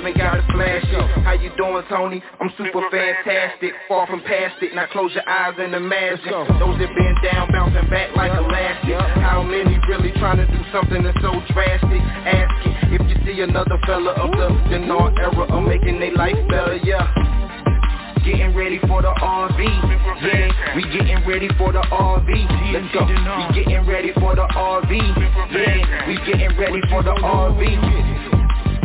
even gotta flash it. How you doing, Tony? I'm super fantastic, far from past it. Now close your eyes and imagine those that been down, bouncing back like elastic. How many really trying to do something that's so drastic? Asking if you see another fella of the Dinar era of making their life better, yeah. Getting ready for the RV, yeah. We getting ready for the RV. Let's go. We getting ready for the RV, yeah. We getting ready for the RV.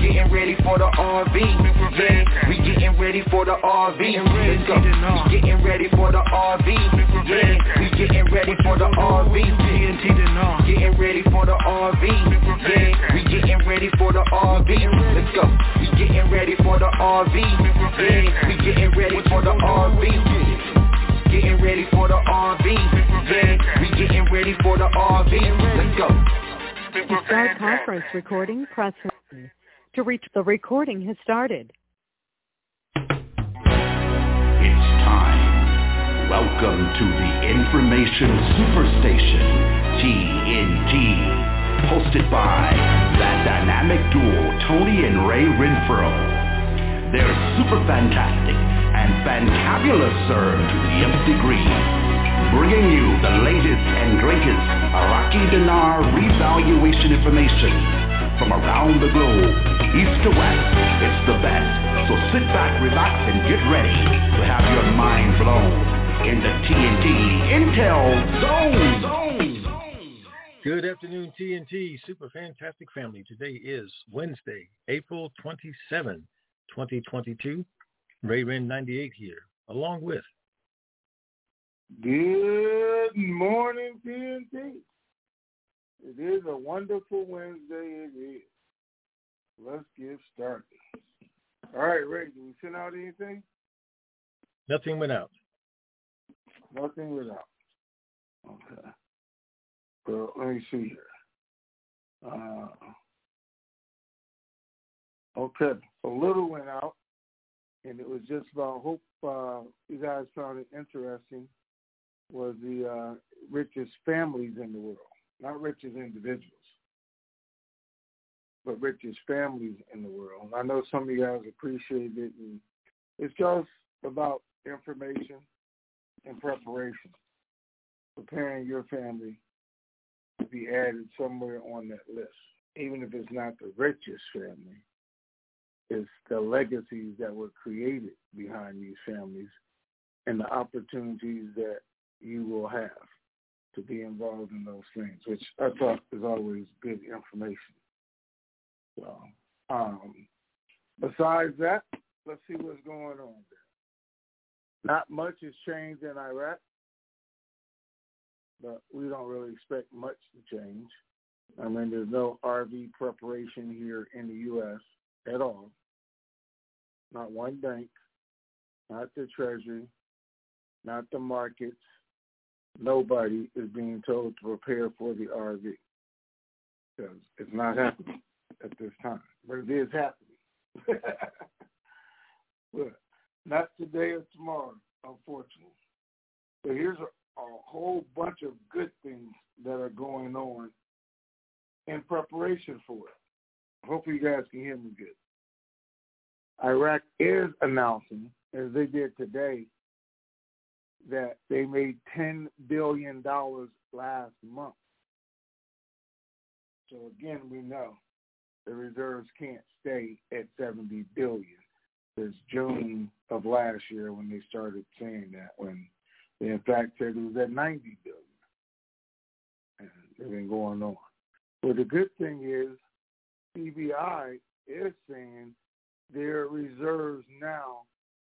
Getting ready for the RV, yeah. We getting ready for the RV. Let's go. We getting ready for the RV, yeah. We getting ready for the RV. Getting ready for the RV, yeah. We getting ready for the RV. Let's go. We getting ready for the RV, yeah. We getting ready for the RV. Getting ready for the RV, yeah. We getting ready for the RV. Let's go. Start conference recording, press 1. To reach the recording has started. It's time. Welcome to the Information Superstation, TNT. Hosted by that dynamic duo, Tony and Ray Renfro. They're super fantastic and fantabulous, sir, to the nth degree. Bringing you the latest and greatest Iraqi dinar revaluation information from around the globe, east to west. It's the best. So sit back, relax, and get ready to have your mind blown in the TNT Intel Zone. Zone. Zone. Good afternoon, TNT Super Fantastic Family. Today is Wednesday, April 27, 2022. Ray Ren 98 here, along with Good morning, TNT. It is a wonderful Wednesday. It is. Let's get started. All right, Ray, did we send out anything? Nothing went out. Nothing went out. Okay. Well, let me see here. Uh, okay, a little went out, and it was just about. Hope uh, you guys found it interesting. Was the uh, richest families in the world, not richest individuals, but richest families in the world. I know some of you guys appreciate it, and it's just about information and preparation, preparing your family to be added somewhere on that list, even if it's not the richest family. It's the legacies that were created behind these families and the opportunities that you will have to be involved in those things, which I thought is always good information. So, um, besides that, let's see what's going on there. Not much has changed in Iraq but we don't really expect much to change. I mean, there's no RV preparation here in the U.S. at all. Not one bank, not the Treasury, not the markets. Nobody is being told to prepare for the RV because it's not happening at this time. But it is happening. but not today or tomorrow, unfortunately. But here's a, a whole bunch of good things that are going on in preparation for it. Hopefully you guys can hear me good. Iraq is announcing, as they did today, that they made $10 billion last month. So again, we know the reserves can't stay at 70 billion. It's June of last year when they started saying that, when they in fact said it was at 90 billion. And they've been going on. But the good thing is CBI is saying their reserves now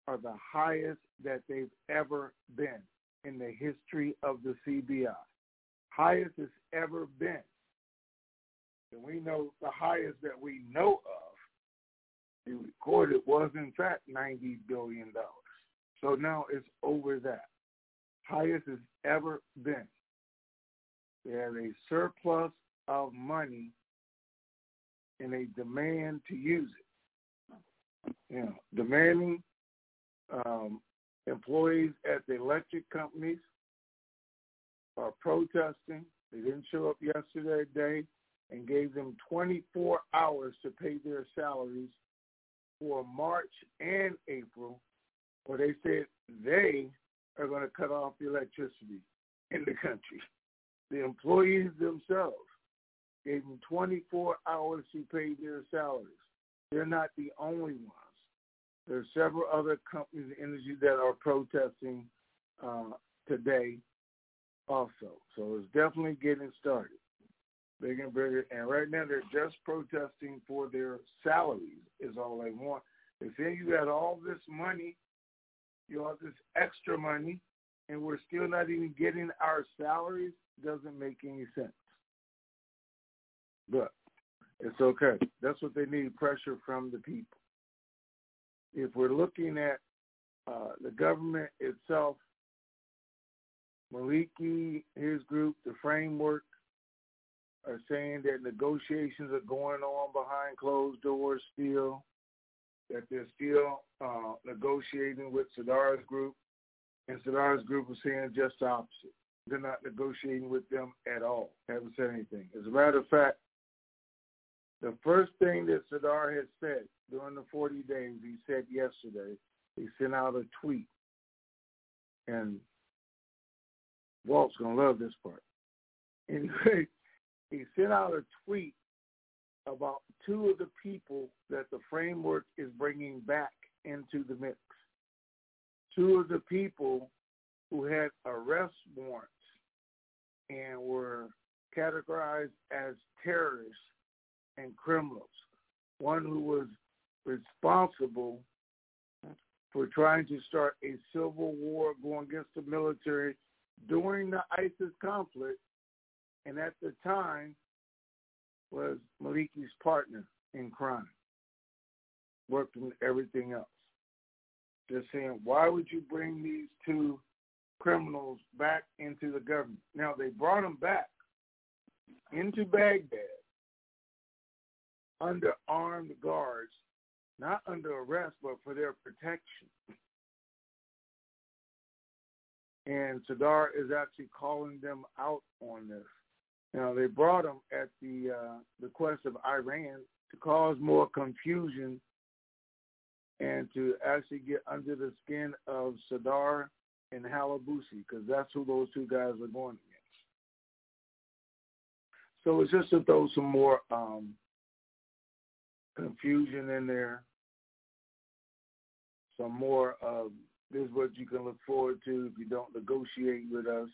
are the highest that they've ever been in the history of the CBI. Highest it's ever been. And we know the highest that we know of, they recorded was in fact $90 billion. So now it's over that highest it's ever been. Have a surplus of money and a demand to use it. You know, demanding um, employees at the electric companies are protesting. They didn't show up yesterday day and gave them 24 hours to pay their salaries for March and April, where they said they are going to cut off the electricity in the country. The employees themselves gave them 24 hours to pay their salaries. They're not the only ones. There are several other companies in energy that are protesting uh, today also. So it's definitely getting started. Bigger and bigger. And right now they're just protesting for their salaries is all they want. They say you got all this money you know, this extra money, and we're still not even getting our salaries doesn't make any sense. But it's okay. That's what they need, pressure from the people. If we're looking at uh, the government itself, Maliki, his group, the framework, are saying that negotiations are going on behind closed doors still that they're still uh, negotiating with Sadr's group, and Sadr's group is saying just the opposite. They're not negotiating with them at all. Haven't said anything. As a matter of fact, the first thing that Sadar has said during the 40 days, he said yesterday, he sent out a tweet. And Walt's going to love this part. Anyway, he sent out a tweet about two of the people that the framework is bringing back into the mix. Two of the people who had arrest warrants and were categorized as terrorists and criminals. One who was responsible for trying to start a civil war going against the military during the ISIS conflict. And at the time, was Maliki's partner in crime, worked on everything else. Just saying, why would you bring these two criminals back into the government? Now, they brought them back into Baghdad under armed guards, not under arrest, but for their protection. And Sadr is actually calling them out on this. Now they brought them at the uh, request of Iran to cause more confusion and to actually get under the skin of Sadr and Halbousi because that's who those two guys are going against. So it's just to throw some more um, confusion in there, some more of this is what you can look forward to if you don't negotiate with us,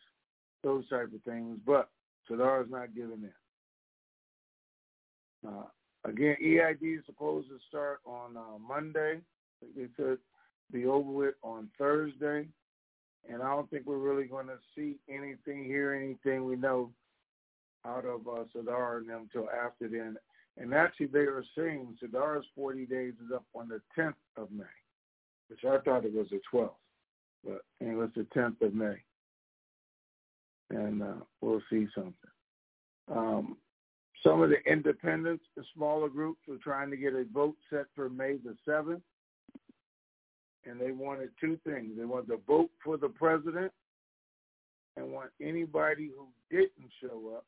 those type of things. But Sadr is not giving in. Uh, again, EID is supposed to start on uh, Monday. They said be over with on Thursday. And I don't think we're really going to see anything, hear anything we know out of uh, Sadr and them until after then. And actually, they are saying Sadr's 40 days is up on the 10th of May which I thought it was the 12th, but it was the 10th of May. And uh, we'll see something. Um, some of the independents, the smaller groups, were trying to get a vote set for May the 7th. And they wanted two things. They wanted to vote for the president and want anybody who didn't show up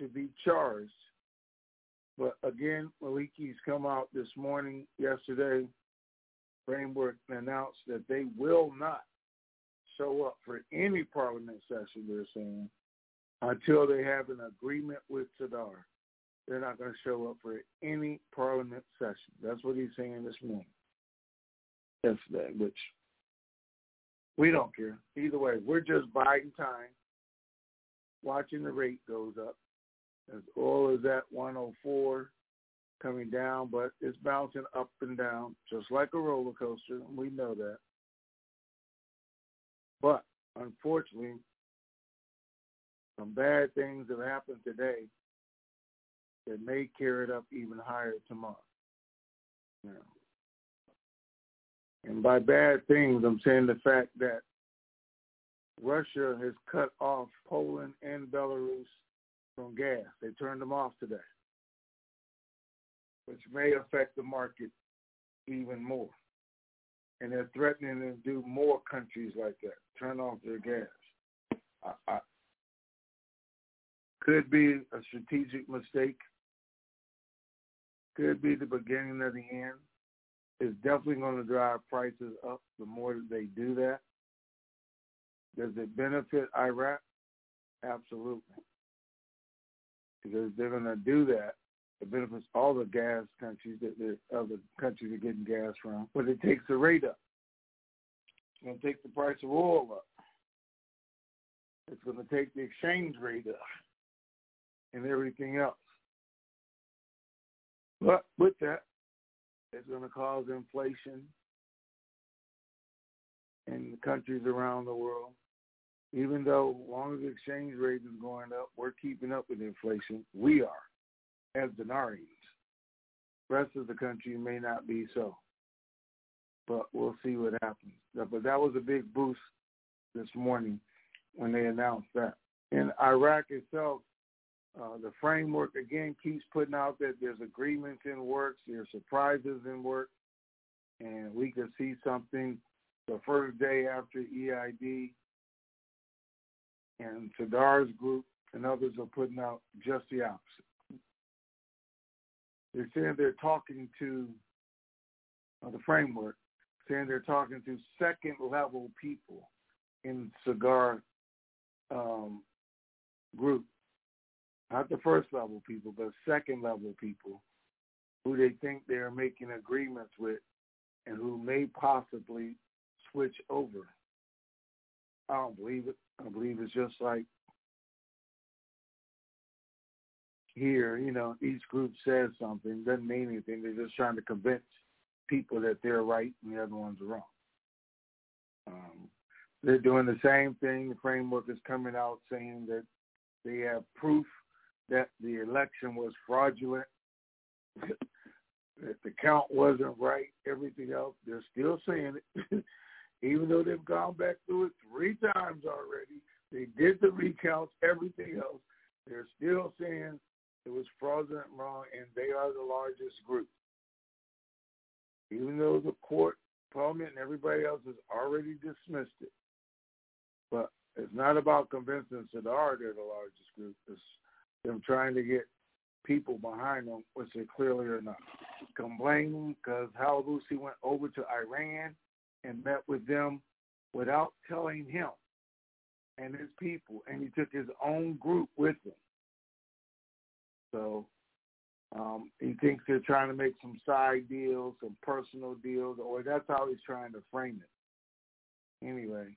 to be charged. But again, Maliki's come out this morning, yesterday, framework announced that they will not show up for any parliament session, they're saying, until they have an agreement with Sadr. They're not going to show up for any parliament session. That's what he's saying this morning. Yesterday, which we don't care. Either way, we're just biding time, watching the rate goes up. As oil is at 104, coming down, but it's bouncing up and down, just like a roller coaster. We know that. But unfortunately, some bad things have happened today that may carry it up even higher tomorrow. And by bad things, I'm saying the fact that Russia has cut off Poland and Belarus from gas. They turned them off today which may affect the market even more. And they're threatening to do more countries like that, turn off their gas. I, I, could be a strategic mistake. Could be the beginning of the end. It's definitely going to drive prices up the more that they do that. Does it benefit Iraq? Absolutely. Because they're going to do that it benefits all the gas countries that the other countries are getting gas from, but it takes the rate up. It's going to take the price of oil up. It's going to take the exchange rate up and everything else. But with that, it's going to cause inflation in the countries around the world. Even though long as the exchange rate is going up, we're keeping up with inflation. We are as Dinarians. rest of the country may not be so. But we'll see what happens. But that was a big boost this morning when they announced that. In Iraq itself, uh, the framework again keeps putting out that there's agreements in works, there's surprises in work, and we could see something the first day after EID. And Sadr's group and others are putting out just the opposite. They're saying they're talking to uh, the framework, saying they're talking to second level people in Sadr um, group, not the first level people, but second level people who they think they're making agreements with and who may possibly switch over. I don't believe it. I believe it's just like here, you know, each group says something, doesn't mean anything. They're just trying to convince people that they're right and the other ones are wrong. Um, they're doing the same thing. The framework is coming out saying that they have proof that the election was fraudulent, that the count wasn't right, everything else. They're still saying it, even though they've gone back through it three times already. They did the recounts, everything else. They're still saying it was fraudulent and wrong, and they are the largest group. Even though the court, parliament, and everybody else has already dismissed it. But it's not about convincing Sadr they're the largest group. It's them trying to get people behind them, which they clearly are not. Complaining because Halbousi went over to Iran and met with them without telling him and his people, and he took his own group with him. So um, he thinks they're trying to make some side deals, some personal deals, or that's how he's trying to frame it. Anyway,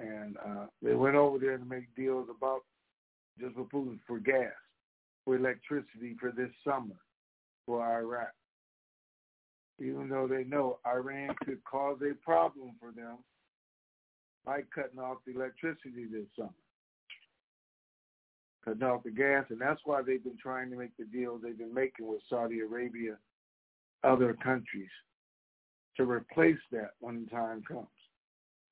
and uh, they went over there to make deals about just for food, for gas, for electricity for this summer for Iraq. Even though they know Iran could cause a problem for them by cutting off the electricity this summer, cutting off the gas, and that's why they've been trying to make the deals they've been making with Saudi Arabia, other countries, to replace that when the time comes.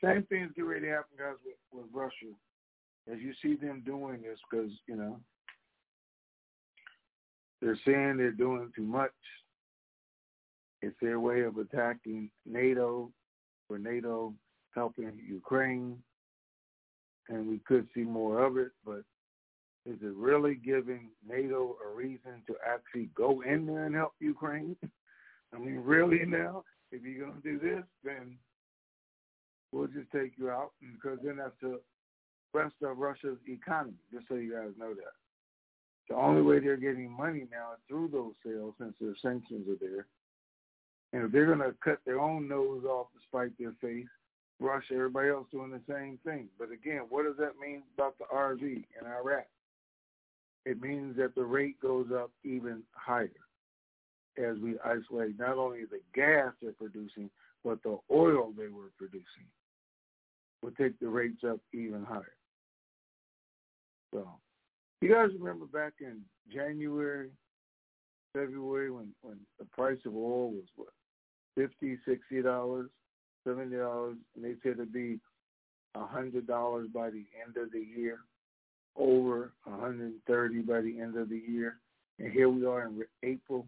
Same thing's getting ready to happen, guys, with, with Russia. As you see them doing this, because you know they're saying they're doing too much. It's their way of attacking NATO, for NATO helping Ukraine, and we could see more of it. But is it really giving NATO a reason to actually go in there and help Ukraine? I mean, really now, if you're going to do this, then we'll just take you out because then that's the rest of Russia's economy, just so you guys know that. The only way they're getting money now is through those sales since their sanctions are there. And if they're going to cut their own nose off to spite their face, Russia, everybody else doing the same thing. But again, what does that mean about the RV in Iraq? It means that the rate goes up even higher as we isolate not only the gas they're producing, but the oil they were producing will take the rates up even higher. So, you guys remember back in January, February, when when the price of oil was what fifty, sixty dollars, seventy dollars, and they said it'd be a hundred dollars by the end of the year, over a hundred and thirty by the end of the year, and here we are in April,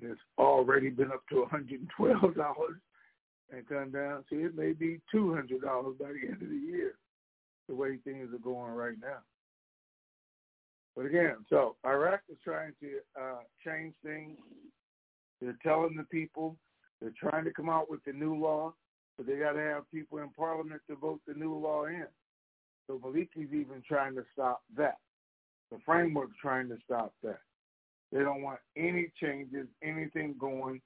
and it's already been up to a hundred and twelve dollars and come down. See, it may be two hundred dollars by the end of the year, the way things are going right now. But again, so Iraq is trying to uh, change things. They're telling the people they're trying to come out with the new law, but they got to have people in Parliament to vote the new law in. So Maliki's even trying to stop that. The framework's trying to stop that. They don't want any changes, anything going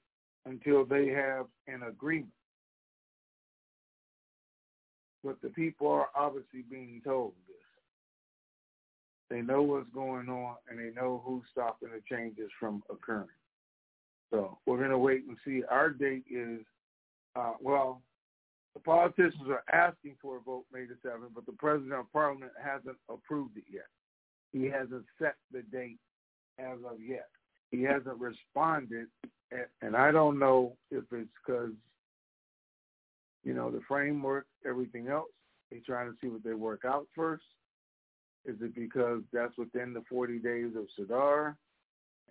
until they have an agreement. But the people are obviously being told this. They know what's going on and they know who's stopping the changes from occurring. So we're going to wait and see. Our date is, uh, well, the politicians are asking for a vote May the 7th, but the president of parliament hasn't approved it yet. He hasn't set the date as of yet. He hasn't responded, and I don't know if it's because you know, the framework, everything else. They're trying to see what they work out first. Is it because that's within the 40 days of Sadr,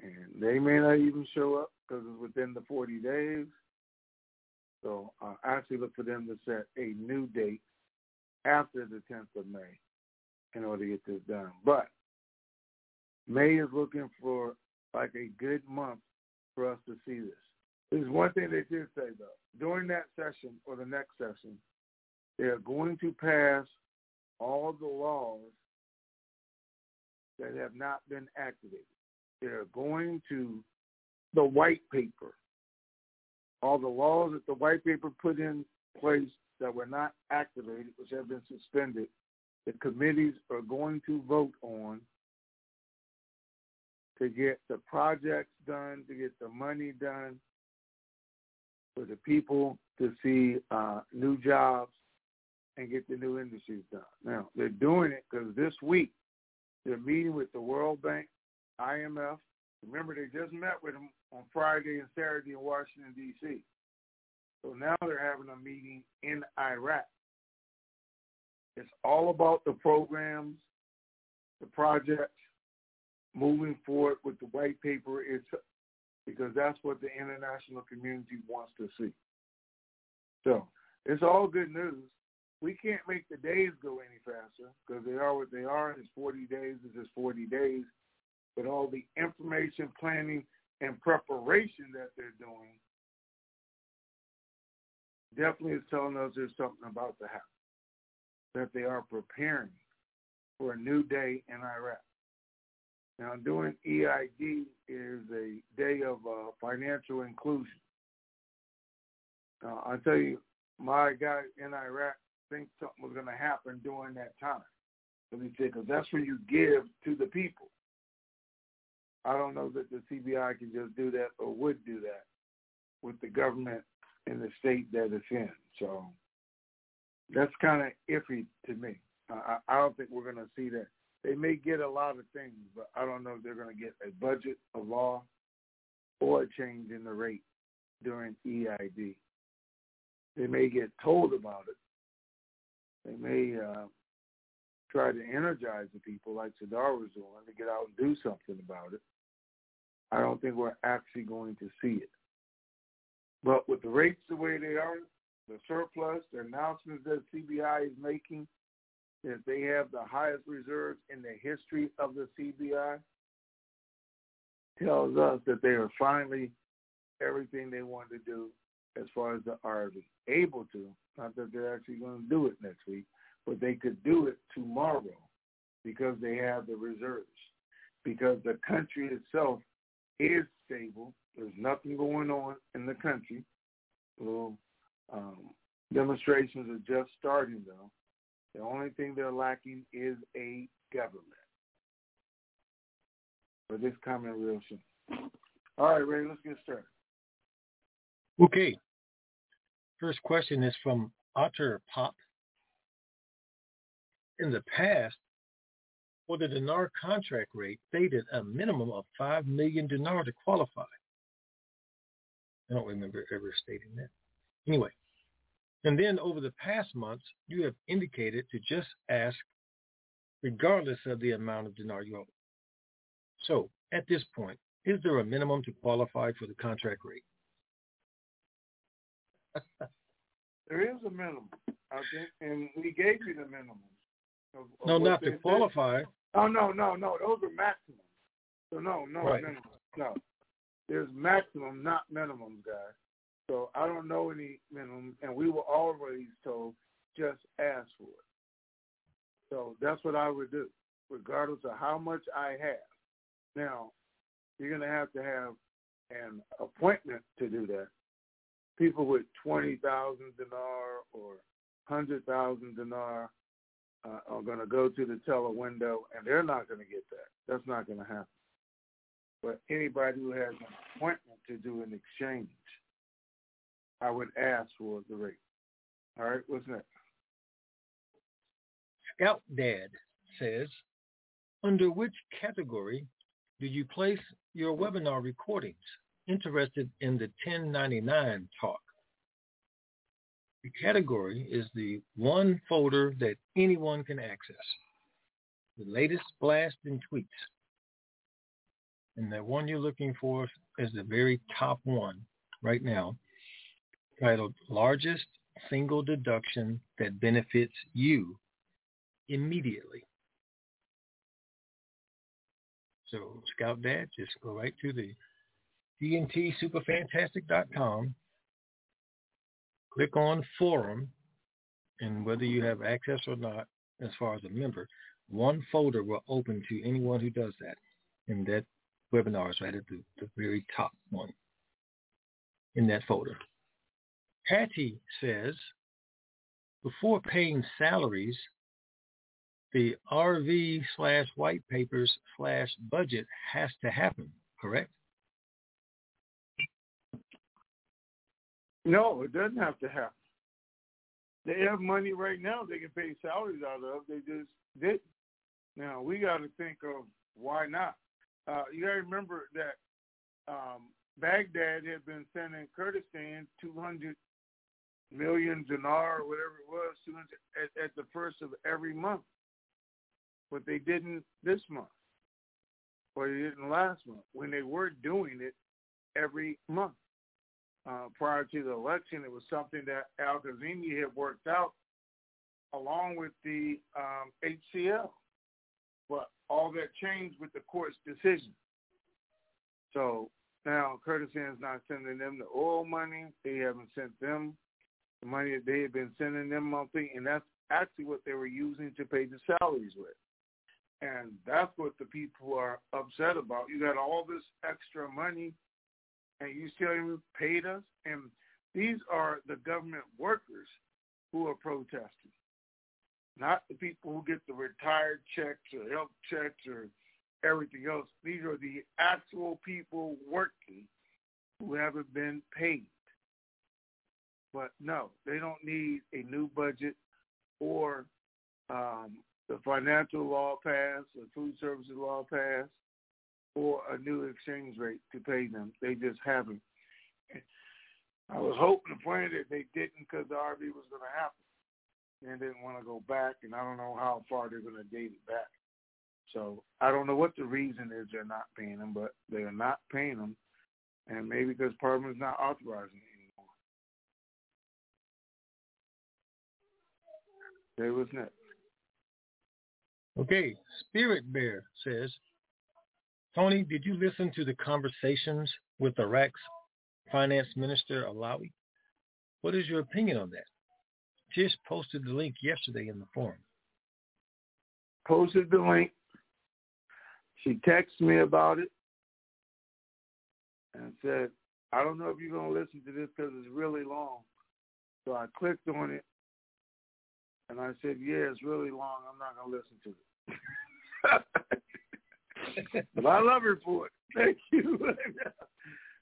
and they may not even show up because it's within the 40 days? So I uh, actually look for them to set a new date after the 10th of May in order to get this done. But May is looking for like a good month for us to see this. There's one thing they did say though. During that session or the next session, they are going to pass all the laws that have not been activated. They are going to the white paper. All the laws that the white paper put in place that were not activated, which have been suspended, the committees are going to vote on to get the projects done, to get the money done, for the people to see uh, new jobs and get the new industries done. Now, they're doing it because this week They're meeting with the World Bank, IMF. Remember, they just met with them on Friday and Saturday in Washington, D.C. So now they're having a meeting in Iraq. It's all about the programs, the projects, moving forward with the white paper. It's because that's what the international community wants to see. So it's all good news. We can't make the days go any faster because they are what they are. It's 40 days. It's just 40 days. But all the information planning and preparation that they're doing definitely is telling us there's something about to happen, that they are preparing for a new day in Iraq. Now, doing EID is a day of uh, financial inclusion. Uh, I tell you, my guy in Iraq thinks something was going to happen during that time. Let me say, because that's where you give to the people. I don't know that the CBI can just do that or would do that with the government in the state that it's in. So that's kind of iffy to me. I, I don't think we're going to see that. They may get a lot of things, but I don't know if they're going to get a budget, a law, or a change in the rate during EID. They may get told about it. They may uh, try to energize the people like Sadr was doing to get out and do something about it. I don't think we're actually going to see it. But with the rates the way they are, the surplus, the announcements that CBI is making, that they have the highest reserves in the history of the CBI, tells us that they are finally everything they want to do as far as the are able to. Not that they're actually going to do it next week, but they could do it tomorrow because they have the reserves. Because the country itself is stable. There's nothing going on in the country. Little um, demonstrations are just starting, though. The only thing they're lacking is a government. But this coming real soon. All right, Ray, let's get started. Okay. First question is from Otter Pop. In the past, for the dinar contract rate stated a minimum of 5 million dinar to qualify. I don't remember ever stating that. Anyway, and then over the past months, you have indicated to just ask regardless of the amount of dinar you owe. So at this point, is there a minimum to qualify for the contract rate? there is a minimum, I think, and we gave you the minimum. Of, of no, not to qualify. Oh no, no, no. Those are maximum. So no, no right. minimum. No, there's maximum, not minimum, guys. So I don't know any minimum, and we were always told just ask for it. So that's what I would do, regardless of how much I have. Now, you're going to have to have an appointment to do that. People with 20,000 dinar or 100,000 dinar uh, are going to go to the teller window, and they're not going to get that. That's not going to happen. But anybody who has an appointment to do an exchange, I would ask for the rate. All right, what's next? Scout Dad says, under which category do you place your webinar recordings? Interested in the 1099 talk. Category is the one folder that anyone can access. The latest blast and tweets. And the one you're looking for is the very top one right now titled Largest Single Deduction That Benefits You Immediately. So Scout Dad, just go right to the TNTSuperFantastic.com, click on Forum, and whether you have access or not, as far as a member, one folder will open to anyone who does that. And that webinar is right at the, the very top one in that folder. Patty says, before paying salaries, the RV slash white papers slash budget has to happen, correct? No, it doesn't have to happen. They have money right now they can pay salaries out of. They just did. Now we got to think of why not. Uh, you got to remember that um, Baghdad had been sending Kurdistan 200 million dinar or whatever it was 200 at, at the first of every month, but they didn't this month, or they didn't last month when they were doing it every month. Uh, prior to the election, it was something that Al Kazimi had worked out along with the um, HCL. But all that changed with the court's decision. So now Kurdistan's not sending them the oil money. They haven't sent them the money that they had been sending them monthly, and that's actually what they were using to pay the salaries with. And that's what the people are upset about. You got all this extra money, and you still haven't paid us. And these are the government workers who are protesting not the people who get the retired checks or health checks or everything else. These are the actual people working who haven't been paid. But no, they don't need a new budget or um, the financial law passed, the food services law passed, or a new exchange rate to pay them. They just haven't. I was hoping and praying that they didn't because the RV was going to happen and didn't want to go back, and I don't know how far they're going to date it back. So I don't know what the reason is they're not paying them, but they're not paying them, and maybe because Parliament's not authorizing it anymore. There was next. Okay, Spirit Bear says, Tony, did you listen to the conversations with Iraq's Finance Minister Alawi? What is your opinion on that? Tish posted the link yesterday in the forum. Posted the link. She texted me about it and said, I don't know if you're going to listen to this because it's really long. So I clicked on it and I said, yeah, it's really long. I'm not going to listen to it. but I love her for it. Thank you.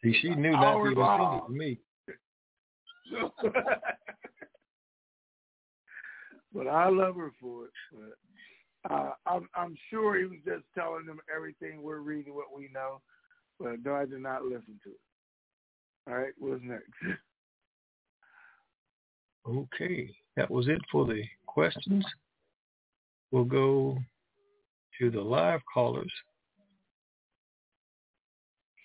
See, she knew not to even send it to me. but I love her for it. But uh, I'm, I'm sure he was just telling them everything we're reading, what we know. But no, I did not listen to it. All right, what's next? Okay, that was it for the questions. We'll go to the live callers.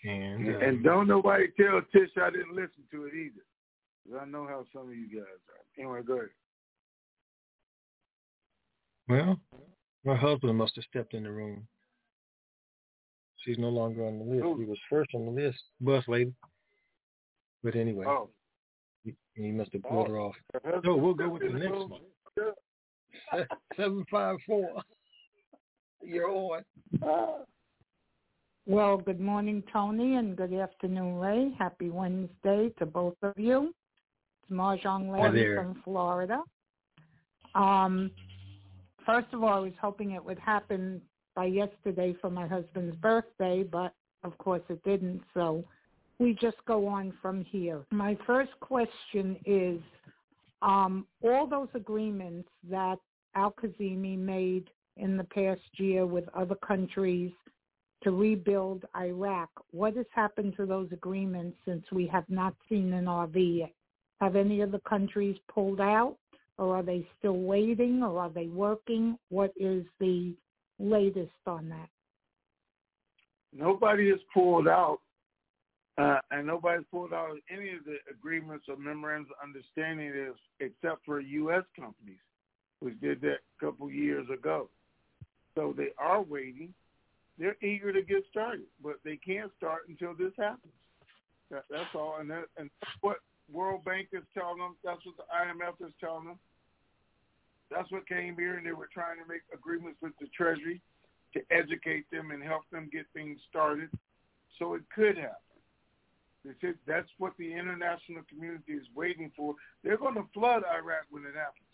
And, uh, and don't nobody tell Tish I didn't listen to it either. Because I know how some of you guys are. Anyway, go ahead. Well, my husband must have stepped in the room. She's no longer on the list. He was first on the list, bus lady. But anyway, oh. he, he must have pulled oh. her off. So we'll go with the next one. Seven five four. You're on. Well, good morning, Tony, and good afternoon, Ray. Happy Wednesday to both of you. It's Mahjong Lady from Florida. Um, first of all, I was hoping it would happen by yesterday for my husband's birthday, but of course it didn't. So we just go on from here. My first question is um, all those agreements that Al-Kazimi made in the past year with other countries to rebuild Iraq, what has happened to those agreements since we have not seen an RV yet? Have any of the countries pulled out? or are they still waiting, or are they working? What is the latest on that? Nobody has pulled out, uh, and nobody's pulled out any of the agreements or memorandums of understanding except for U.S. companies, which did that a couple years ago. So they are waiting. They're eager to get started, but they can't start until this happens. That, that's all, and, that, and that's what World Bank is telling them. That's what the IMF is telling them. That's what came here, and they were trying to make agreements with the Treasury to educate them and help them get things started. So it could happen. They said that's what the international community is waiting for. They're going to flood Iraq when it happens.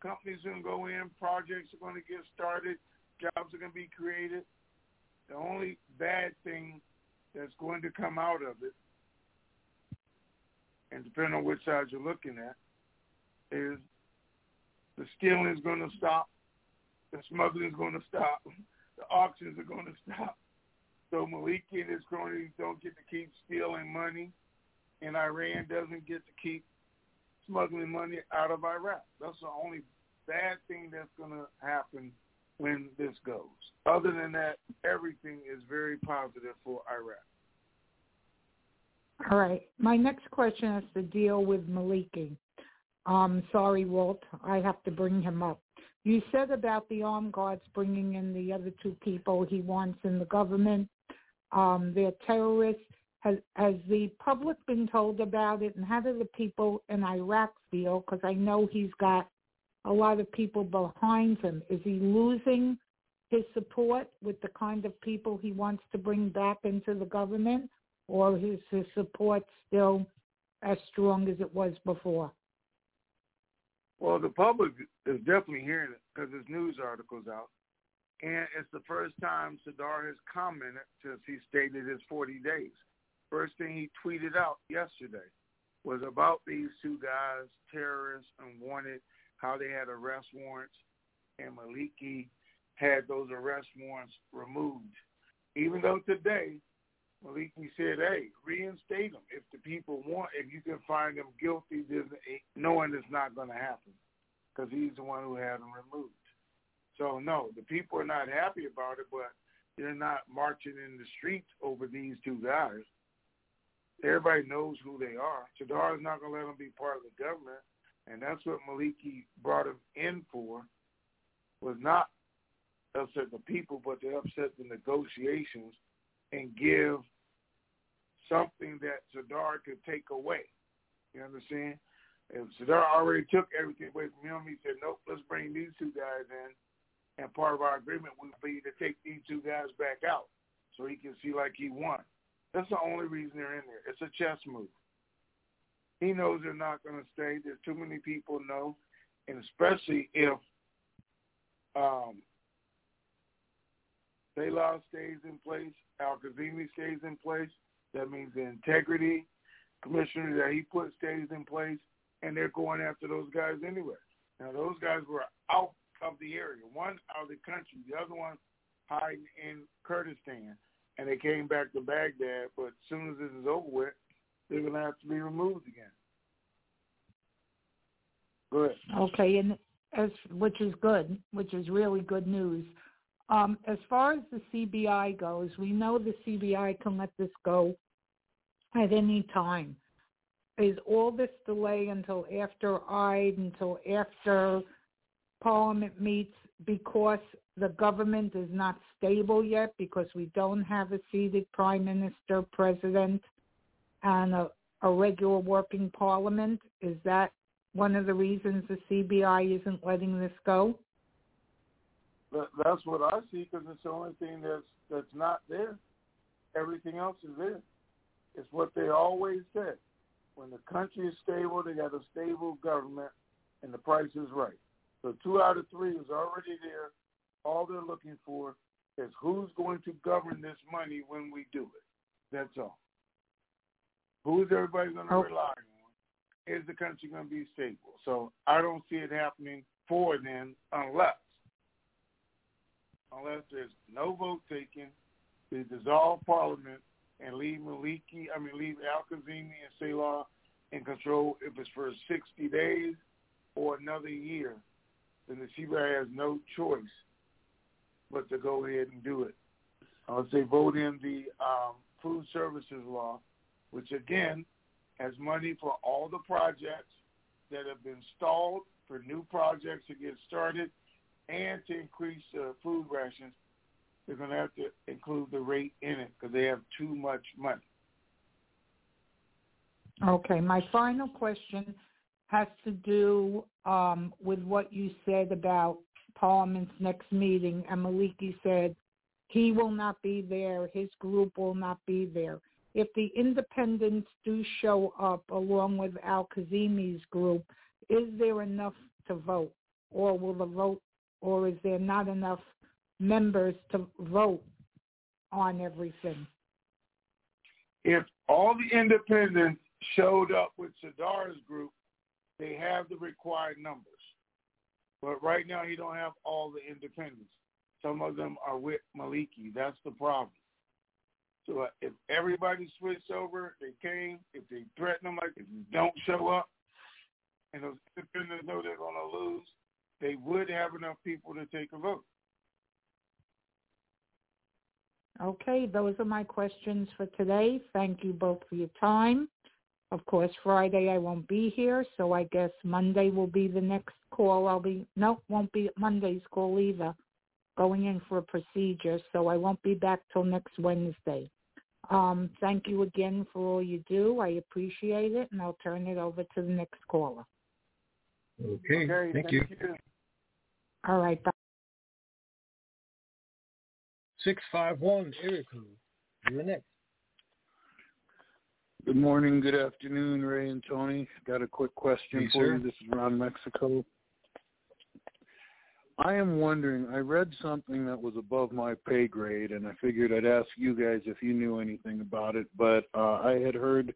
Companies are going to go in, projects are going to get started, jobs are going to be created. The only bad thing that's going to come out of it, and depending on which side you're looking at, is the stealing is going to stop. the smuggling is going to stop. The auctions are going to stop. So Maliki and his cronies don't get to keep stealing money, and Iran doesn't get to keep smuggling money out of Iraq. That's the only bad thing that's going to happen when this goes. Other than that, everything is very positive for Iraq. All right. My next question has to deal with Maliki. Um, sorry, Walt, I have to bring him up. You said about the armed guards bringing in the other two people he wants in the government. Um, they're terrorists. Has, has the public been told about it, and how do the people in Iraq feel? Because I know he's got a lot of people behind him. Is he losing his support with the kind of people he wants to bring back into the government, or is his support still as strong as it was before? Well, the public is definitely hearing it because there's news articles out. And it's the first time Sadr has commented since he stated his 40 days. First thing he tweeted out yesterday was about these two guys, terrorists and wanted, how they had arrest warrants, and Maliki had those arrest warrants removed. Even though today Maliki said, hey, reinstate them. If the people want, if you can find them guilty, knowing it's not going to happen because he's the one who had them removed. So, no, the people are not happy about it, but they're not marching in the streets over these two guys. Everybody knows who they are. Sadr is not going to let them be part of the government, and that's what Maliki brought him in for, was not upset the people, but to upset the negotiations and give something that Sadr could take away. You understand? If Sadr already took everything away from him, he said, nope, let's bring these two guys in. And part of our agreement would be to take these two guys back out so he can see like he won. That's the only reason they're in there. It's a chess move. He knows they're not going to stay. There's too many people know, and especially if um, Salah stays in place, Al-Kazemi stays in place, that means the integrity commissioner that he put stays in place, and they're going after those guys anyway. Now, those guys were out of the area. One out of the country, the other one hiding in Kurdistan, and they came back to Baghdad. But as soon as this is over with, they're going to have to be removed again. Good. Okay, and as which is good, which is really good news. Um, as far as the CBI goes, we know the CBI can let this go at any time. Is all this delay until after I, until after Parliament meets because the government is not stable yet because we don't have a seated prime minister, president, and a, a regular working parliament? Is that one of the reasons the CBI isn't letting this go? that's what I see because it's the only thing that's that's not there. Everything else is there. It's what they always said. When the country is stable, they got a stable government, and the price is right. So two out of three is already there. All they're looking for is who's going to govern this money when we do it. That's all. Who is everybody going to oh. rely on? Is the country going to be stable? So I don't see it happening for them unless unless there's no vote taken, they dissolve Parliament and leave Maliki, I mean, leave Al-Kazemi and Salah in control if it's for 60 days or another year, then the CBI has no choice but to go ahead and do it. I would say vote in the um, food services law, which again has money for all the projects that have been stalled for new projects to get started and to increase uh, food rations, they're going to have to include the rate in it because they have too much money. Okay, my final question has to do um, with what you said about Parliament's next meeting. And Maliki said he will not be there, his group will not be there. If the independents do show up along with Al-Kazemi's group, is there enough to vote? Or will the vote or is there not enough members to vote on everything? If all the independents showed up with Sadr's group, they have the required numbers. But right now, you don't have all the independents. Some of them are with Maliki. That's the problem. So uh, if everybody switched over, they came. If they threaten them, like if you don't show up, and those independents know they're going to lose, they would have enough people to take a vote. Okay, those are my questions for today. Thank you both for your time. Of course, Friday I won't be here, so I guess Monday will be the next call. I'll be no, won't be Monday's call either. Going in for a procedure, so I won't be back till next Wednesday. Um, thank you again for all you do. I appreciate it, and I'll turn it over to the next caller. Okay, okay thank, thank you. you. All right, bye. 651 area code. You're next. Good morning, good afternoon, Ray and Tony. Got a quick question Hey, for sir. you. This is Ron Mexico. I am wondering, I read something that was above my pay grade, and I figured I'd ask you guys if you knew anything about it. But uh, I had heard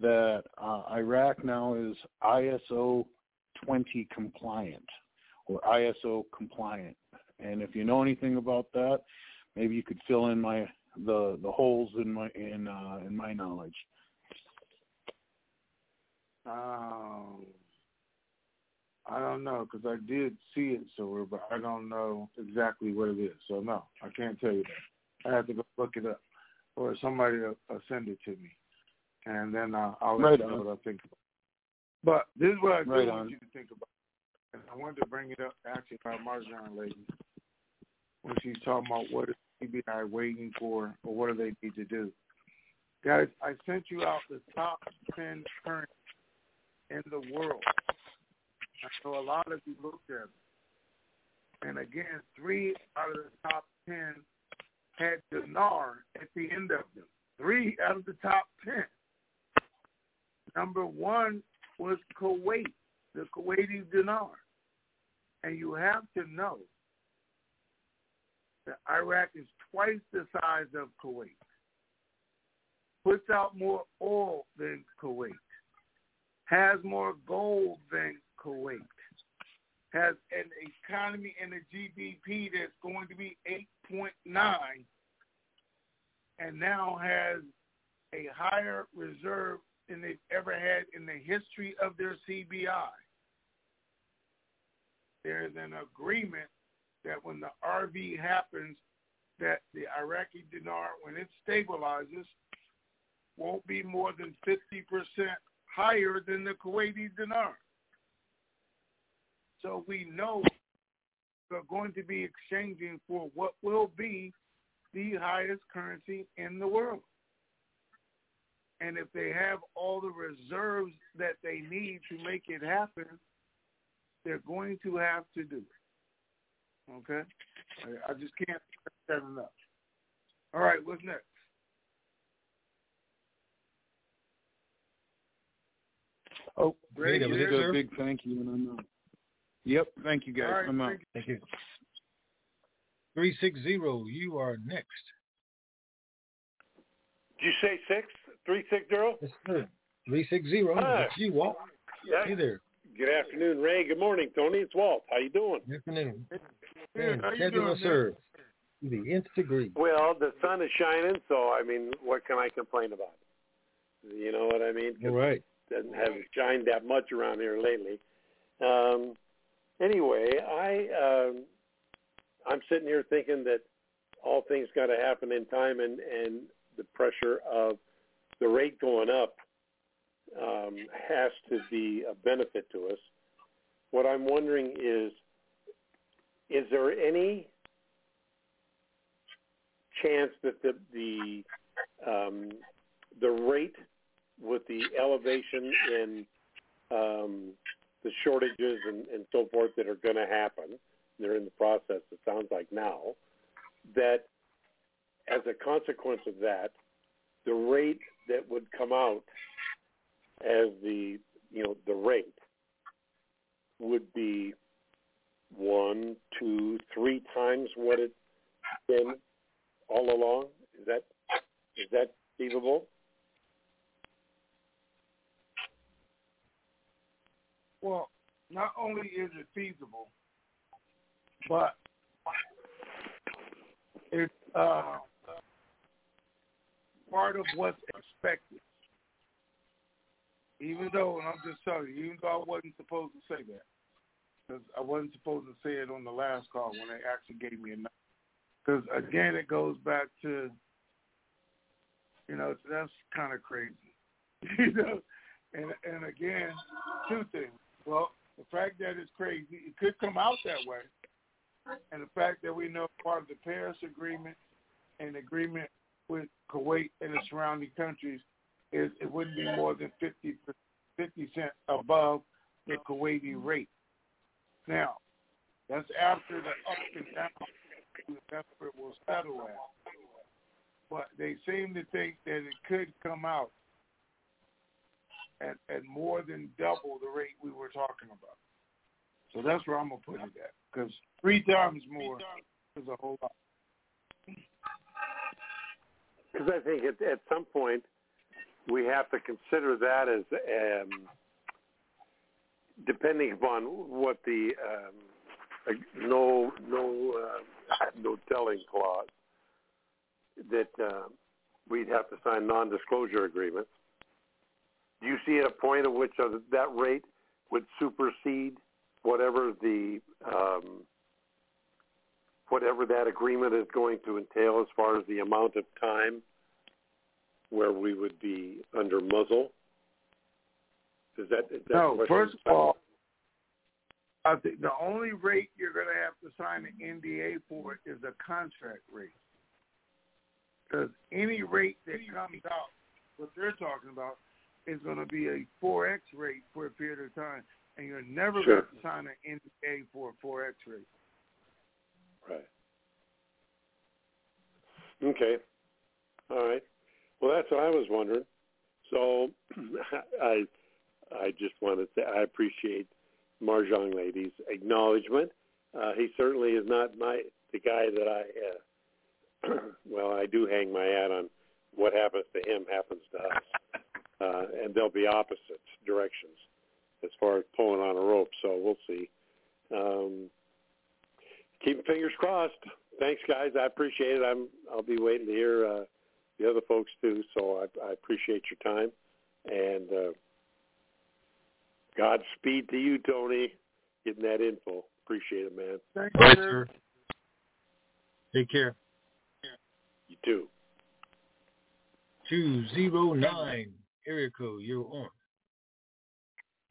that uh, Iraq now is ISO 20 compliant or ISO compliant. And if you know anything about that, maybe you could fill in my the the holes in my in uh, in my knowledge. Um, I don't know because I did see it somewhere, but I don't know exactly what it is. So no, I can't tell you that. I have to go look it up, or somebody will, send it to me, and then uh, I'll let Right you know what I think about. But this is what I do Right want on. you to think about, and I wanted to bring it up actually by Marjan lady when she's talking about what is CBI waiting for, or what do they need to do. Guys, I sent you out the top ten current in the world. I know a lot of you looked at them. And again, three out of the top ten had dinar at the end of them. Three out of the top ten. Number one was Kuwait, the Kuwaiti dinar. And you have to know that Iraq is twice the size of Kuwait. Puts out more oil than Kuwait has more gold than Kuwait, has an economy and a GDP that's going to be 8.9, and now has a higher reserve than they've ever had in the history of their CBI. There's an agreement that when the RV happens, that the Iraqi dinar, when it stabilizes, won't be more than 50% higher than the Kuwaiti dinar. So we know we're going to be exchanging for what will be the highest currency in the world. And if they have all the reserves that they need to make it happen, they're going to have to do it. Okay? I- I just can't stress that enough. All right, what's next? Oh, that was a big thank you, and I'm out. Yep, thank you guys. All right, I'm out. thank you. 360, you are next. Did you say six? Three six zero? Yes, sir. 360, Hi. that's you, Walt. Yeah. Hey there. Good afternoon, Ray. Good morning, Tony. It's Walt. How you doing? Good afternoon. Good. And How you doing, will man? serve to the nth degree. Well, the sun is shining, so I mean, what can I complain about? You know what I mean? All right. it doesn't have shined that much around here lately. Um, anyway, I um, I'm sitting here thinking that all things got to happen in time, and and the pressure of the rate going up um, has to be a benefit to us. What I'm wondering is, is there any chance that the the um, the rate with the elevation in um, the shortages and, and so forth that are going to happen, they're in the process. It sounds like now that as a consequence of that, the rate that would come out as the you know the rate would be one, two, three times what it's been all along. Is that is that feasible? Well, not only is it feasible, but it's uh, part of what's expected. Even though, and I'm just telling you, even though I wasn't supposed to say that, because I wasn't supposed to say it on the last call when they actually gave me a number. Because again, it goes back to, you know, that's kind of crazy, you know. And and again, two things. Well, the fact that it's crazy, it could come out that way, and the fact that we know part of the Paris Agreement and agreement with Kuwait and the surrounding countries is it wouldn't be more than 50, 50 cent above the Kuwaiti rate. Now, that's after the up and down that's where it will settle at. But they seem to think that it could come out at, at more than double the rate we were talking about. So that's where I'm gonna put it at, because three times more is a whole lot. Because I think at, at some point we have to consider that as um, depending upon what the um, no no uh, no telling clause that uh, we'd have to sign non-disclosure agreements. Do you see a point at which uh, that rate would supersede whatever the um, whatever that agreement is going to entail as far as the amount of time where we would be under muzzle? Is that, is that no? First of all, I think the only rate you're going to have to sign an NDA for is a contract rate. Because any rate that comes out, what they're talking about, is going to be a 4X rate for a period of time and you're never sure. going to sign an NDA for a 4X rate. Right. Okay. All right. Well, that's what I was wondering. So I I just wanted to say I appreciate Marjong Lady's acknowledgement. Uh, he certainly is not my the guy that I uh, well I do hang my hat on what happens to him happens to us, uh, and they'll be opposite directions as far as pulling on a rope. So we'll see. Um, keep fingers crossed. Thanks, guys. I appreciate it. I'm. I'll be waiting to hear uh, the other folks too. So I, I appreciate your time, and uh, Godspeed to you, Tony. Getting that info. Appreciate it, man. Thank Bye, you. sir. Take care. You too. Two zero nine area code. You're on.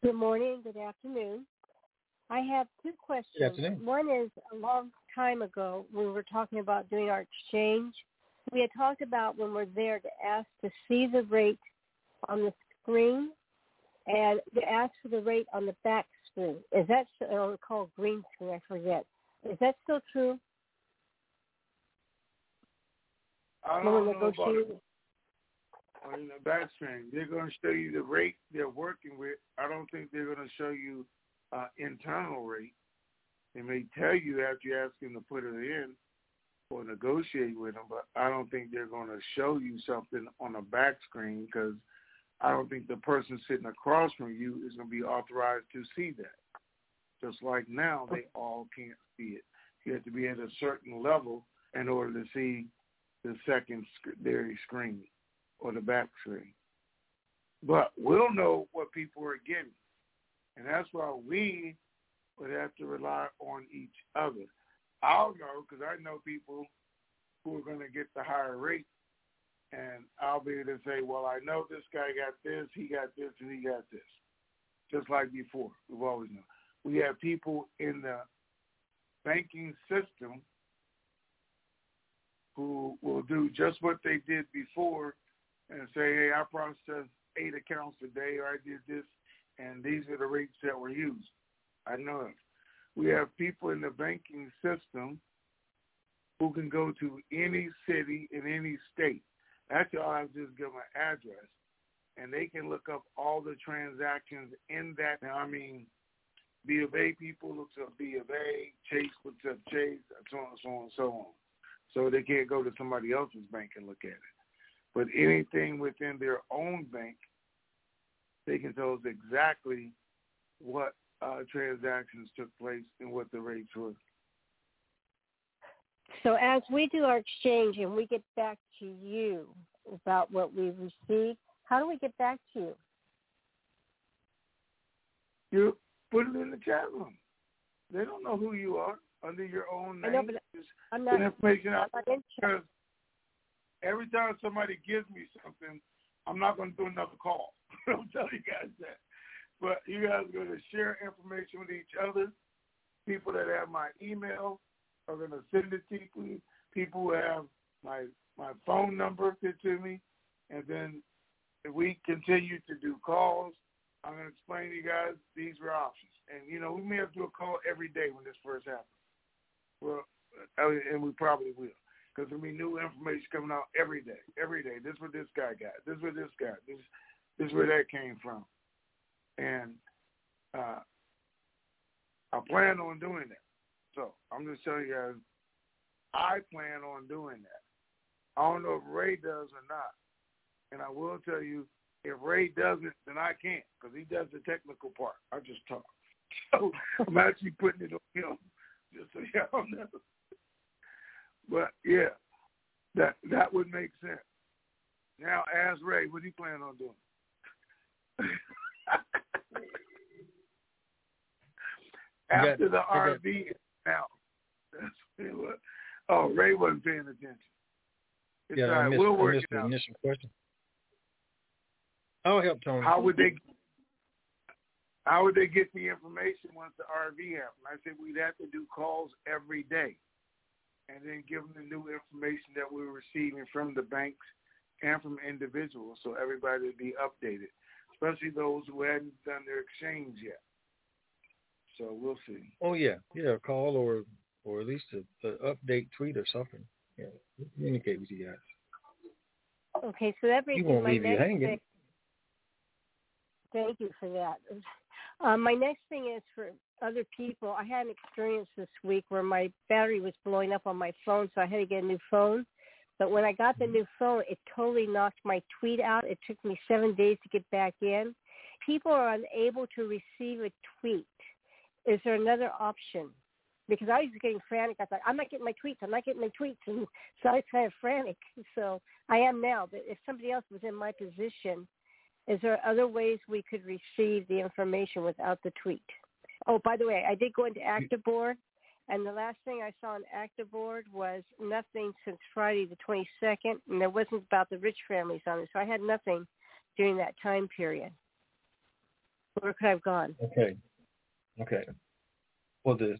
Good morning, good afternoon. I have two questions. Good afternoon. One is a long time ago when we were talking about doing our exchange. We had talked about when we're there to ask to see the rate on the screen and to ask for the rate on the back screen. Is that or called green screen? I forget. Is that still true? I don't know about negotiating? On the back screen. They're going to show you the rate they're working with. I don't think they're going to show you uh, internal rate. They may tell you after you ask them to put it in or negotiate with them, but I don't think they're going to show you something on the back screen because I don't think the person sitting across from you is going to be authorized to see that. Just like now, they all can't see it. You have to be at a certain level in order to see the secondary screen or the back screen. But we'll know what people are getting. And that's why we would have to rely on each other. I'll know because I know people who are going to get the higher rate. And I'll be able to say, well, I know this guy got this, he got this, and he got this. Just like before. We've always known. We have people in the banking system who will do just what they did before and say, hey, I processed eight accounts a day or I did this, and these are the rates that were used. I know it. We have people in the banking system who can go to any city in any state. Actually, all I have to just give them an address, and they can look up all the transactions in that. Now, I mean, B of A people looks up B of A, Chase looks up Chase, so on, and so on, and so on. So they can't go to somebody else's bank and look at it. But anything within their own bank, they can tell us exactly what uh, transactions took place and what the rates were. So as we do our exchange and we get back to you about what we've received, how do we get back to you? You put it in the chat room. They don't know who you are under your own name. I know, but I'm not. information I'm not every time somebody gives me something, I'm not going to do another call. I'll tell you guys that. But you guys are going to share information with each other. People that have my email are going to send it to me. People who have my my phone number to me, and then if we continue to do calls, I'm going to explain to you guys these were options. And you know, we may have to do a call every day when this first happens. Well, and we probably will because there'll be new information coming out every day. Every day, this is what this guy got. This is what this guy. This this is where that came from, and uh, I plan on doing that. So I'm just telling you guys, I plan on doing that. I don't know if Ray does or not, and I will tell you if Ray doesn't, then I can't because he does the technical part. I just talk. So I'm actually putting it on him just so y'all know. But yeah, that that would make sense. Now ask Ray what he plan on doing. After the RV is out. That's what, oh, Ray wasn't paying attention. It's yeah, right. I missed, we'll work I missed the out. initial question. I'll help Tony. How would they how would they get the information once the RV happened? I said we'd have to do calls every day and then give them the new information that we're receiving from the banks and from individuals so everybody would be updated, especially those who hadn't done their exchange yet. So we'll see. Oh yeah, yeah, a call or or at least a, a update tweet or something. Yeah, we'll communicate with you guys. Okay, so that brings You me won't leave you hanging. thing. Thank you for that. Um, my next thing is for other people. I had an experience this week where my battery was blowing up on my phone, so I had to get a new phone. But when I got the mm-hmm. new phone, it totally knocked my tweet out. It took me seven days to get back in. People are unable to receive a tweet. Is there another option? Because I was getting frantic. I thought, I'm not getting my tweets. I'm not getting my tweets. And so I was kind of frantic. So I am now. But if somebody else was in my position, is there other ways we could receive the information without the tweet? Oh, by the way, I did go into ActiveBoard, and the last thing I saw on ActiveBoard was nothing since Friday the 22nd, and there wasn't about the rich families on it, so I had nothing during that time period. Where could I have gone? Okay. Okay. Well, the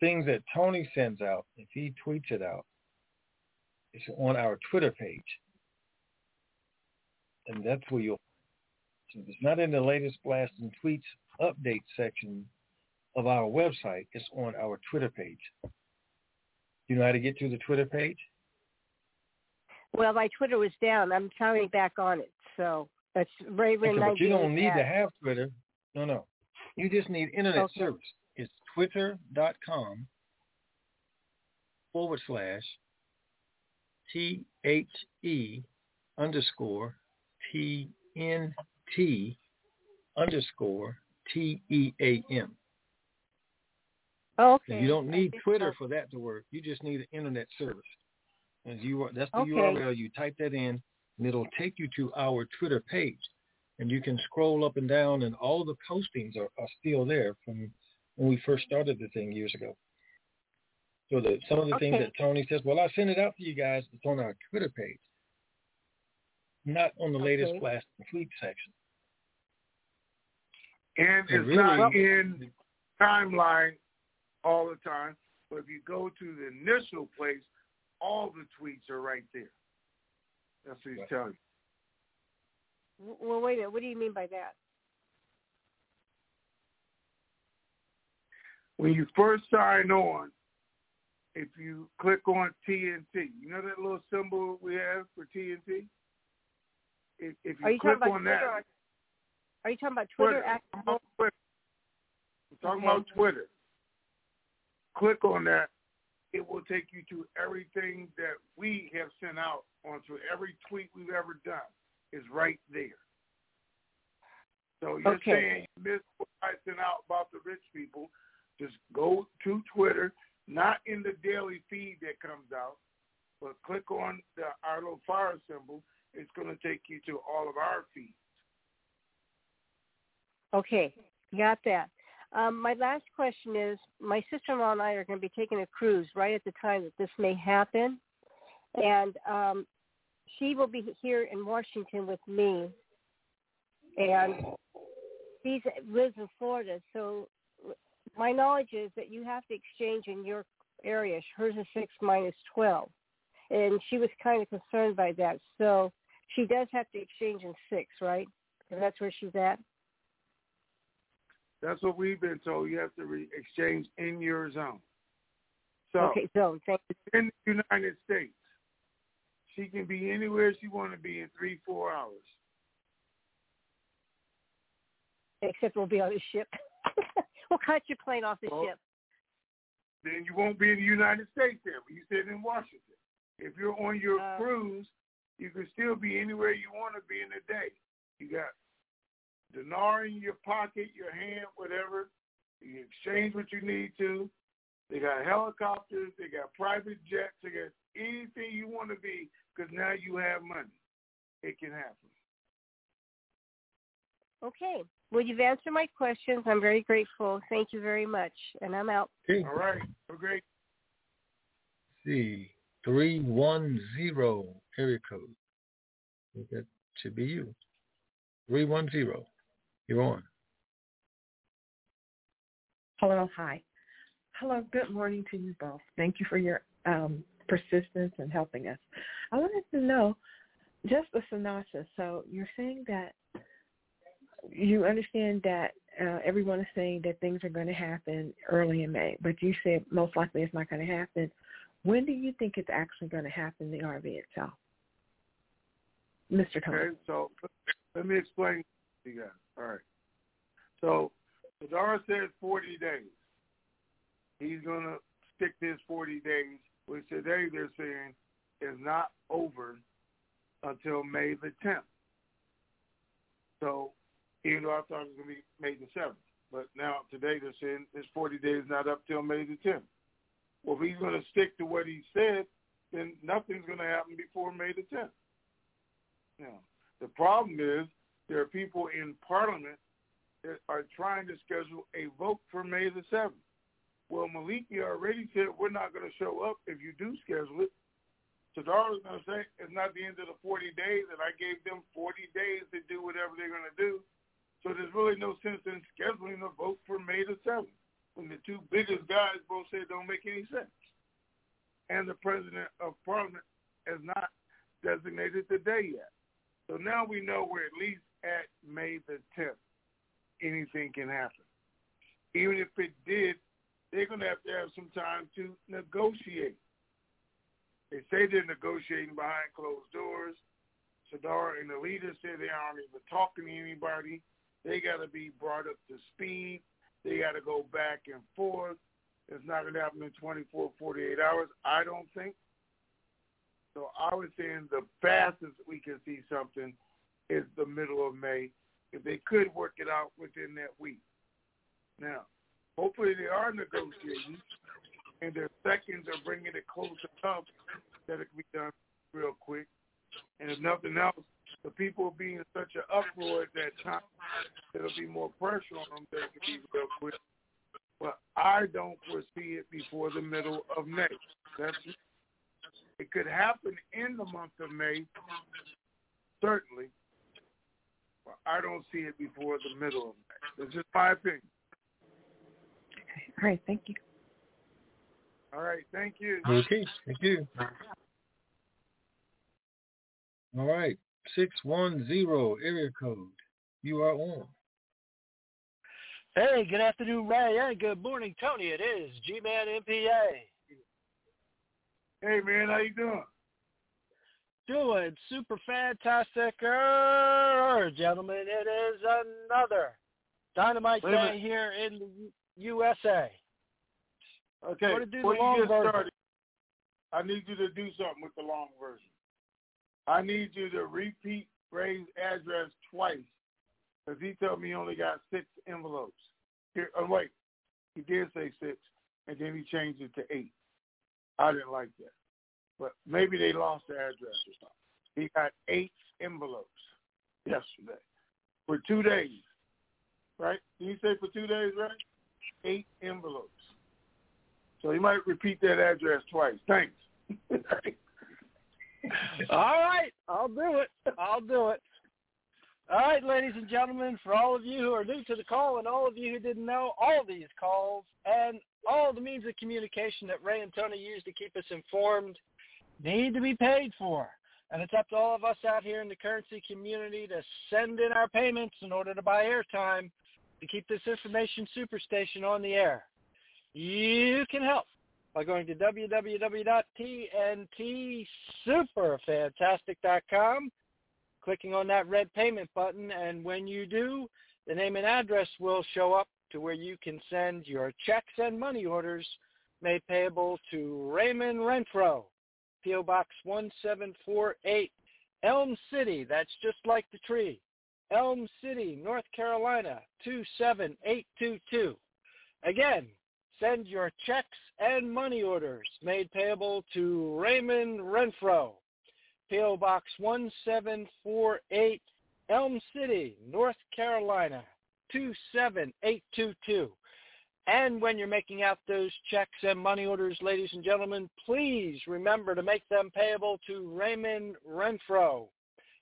things that Tony sends out, if he tweets it out, it's on our Twitter page. And that's where you'll, so it's not in the latest blast and tweets update section of our website. It's on our Twitter page. You know how to get to the Twitter page? Well, my Twitter was down. I'm finally back on it, so that's Ray Ray Okay, but you don't need to have Twitter. No, no. You just need internet Okay. service. It's twitter.com forward slash T H E underscore T N T underscore T E A M. Oh, okay. you don't need Twitter so. for that to work. You just need an internet service. As you are, that's the Okay. URL. You type that in, and it'll take you to our Twitter page, and you can scroll up and down, and all the postings are, are still there from when we first started the thing years ago. So the, some of the things that Tony says, well, I sent it out to you guys. It's on our Twitter page, not on the latest blast and tweet section. And So it's really- not in timeline all the time. But if you go to the initial place, all the tweets are right there. That's what he's telling you. Well, wait a minute. What do you mean by that? When you first sign on, if you click on TNT, you know that little symbol we have for TNT? If, if you Are you click on Twitter? that, or- Are you talking about Twitter? Twitter. Act- I'm on Twitter. I'm talking Okay. about Twitter. Click on that. It will take you to everything that we have sent out onto every tweet we've ever done is right there. So you're Okay. saying you missed what I sent out about the rich people. Just go to Twitter, not in the daily feed that comes out, but click on the our little fire symbol. It's going to take you to all of our feeds. Okay, got that. Um, my last question is, my sister-in-law and I are going to be taking a cruise right at the time that this may happen, and um, she will be here in Washington with me, and she lives in Florida. So my knowledge is that you have to exchange in your area. Hers is six minus twelve, and she was kind of concerned by that. So she does have to exchange in six, right? And that's where she's at. That's what we've been told. You have to re- exchange in your zone. So, okay. Thank. In the United States, she can be anywhere she want to be in three, four hours. Except we'll be on a ship. we'll cut your plane off the well, ship. Then you won't be in the United States then. But you sit in Washington. If you're on your uh, cruise, you can still be anywhere you want to be in a day. You got dinar in your pocket, your hand, whatever. You exchange what you need to. They got helicopters. They got private jets. They got anything you want to be because now you have money. It can happen. Okay. Well, you've answered my questions. I'm very grateful. Thank you very much. And I'm out. Okay. All right. Have a great. See, 310 area code. That should be you. 310. You're on. Hello, hi. Hello, good morning to you both. Thank you for your um, persistence and helping us. I wanted to know just a synopsis. So you're saying that you understand that uh, everyone is saying that things are going to happen early in May, but you said most likely it's not going to happen. When do you think it's actually going to happen, the RV itself? Mr. Tony. Okay, so let me explain to you guys. All right. So Sadr said 40 days. He's going to stick this 40 days, which today they're saying is not over until May the 10th. So even though I thought it was going to be May the 7th. But now today they're saying this 40 days not up till May the 10th. Well, if he's going to stick to what he said, then nothing's going to happen before May the 10th. Now, the problem is there are people in Parliament that are trying to schedule a vote for May the 7th. Well, Maliki already said we're not going to show up if you do schedule it. Sadr was going to say it's not the end of the 40 days, and I gave them 40 days to do whatever they're going to do. So there's really no sense in scheduling a vote for May the 7th when the two biggest guys both said don't make any sense. And the president of parliament has not designated the day yet. So now we know we're at least at May the 10th. Anything can happen. Even if it did, they're going to have to have some time to negotiate. They say they're negotiating behind closed doors. Sadr and the leaders say they aren't even talking to anybody. They got to be brought up to speed. They got to go back and forth. It's not going to happen in 24, 48 hours, I don't think. So I was saying the fastest we can see something is the middle of May. If they could work it out within that week. Now, hopefully they are negotiating, and their seconds are bringing it closer up that it can be done real quick. And if nothing else, the people will be in such an uproar at that time, there'll be more pressure on them that it can be real quick. But I don't foresee it before the middle of May. That's it could happen in the month of May, certainly. But I don't see it before the middle of May. That's just my opinion. Okay. All right. Thank you. All right. Thank you. Okay. Thank you. All right. 610 area code. You are on. Hey, good afternoon, Ray, and good morning, Tony. It is G-Man MPA. Hey, man, how you doing? Doing super fantastic, er, gentlemen. It is another Dynamite Day here in the USA. Okay, to do before the long you get version. started, I need you to do something with the long version. I need you to repeat Ray's address twice because he told me he only got six envelopes. Here, oh wait, he did say six, and then he changed it to eight. I didn't like that, but maybe they lost the address or something. He got eight envelopes yesterday for two days, right? Did you say for two days, right? Eight envelopes. So he might repeat that address twice. Thanks. all right, I'll do it. I'll do it. All right, ladies and gentlemen, for all of you who are new to the call and all of you who didn't know, all these calls and all the means of communication that Ray and Tony use to keep us informed need to be paid for. And it's up to all of us out here in the currency community to send in our payments in order to buy airtime to keep this information superstation on the air. You can help by going to www.tntsuperfantastic.com, clicking on that red payment button, and when you do, the name and address will show up to where you can send your checks and money orders made payable to Raymond Renfro, P.O. Box 1748, Elm City, that's just like the tree, Elm City, North Carolina, 27822. Again, send your checks and money orders made payable to Raymond Renfro, P.O. Box 1748, Elm City, North Carolina, 27822. And when you're making out those checks and money orders, ladies and gentlemen, please remember to make them payable to Raymond Renfro.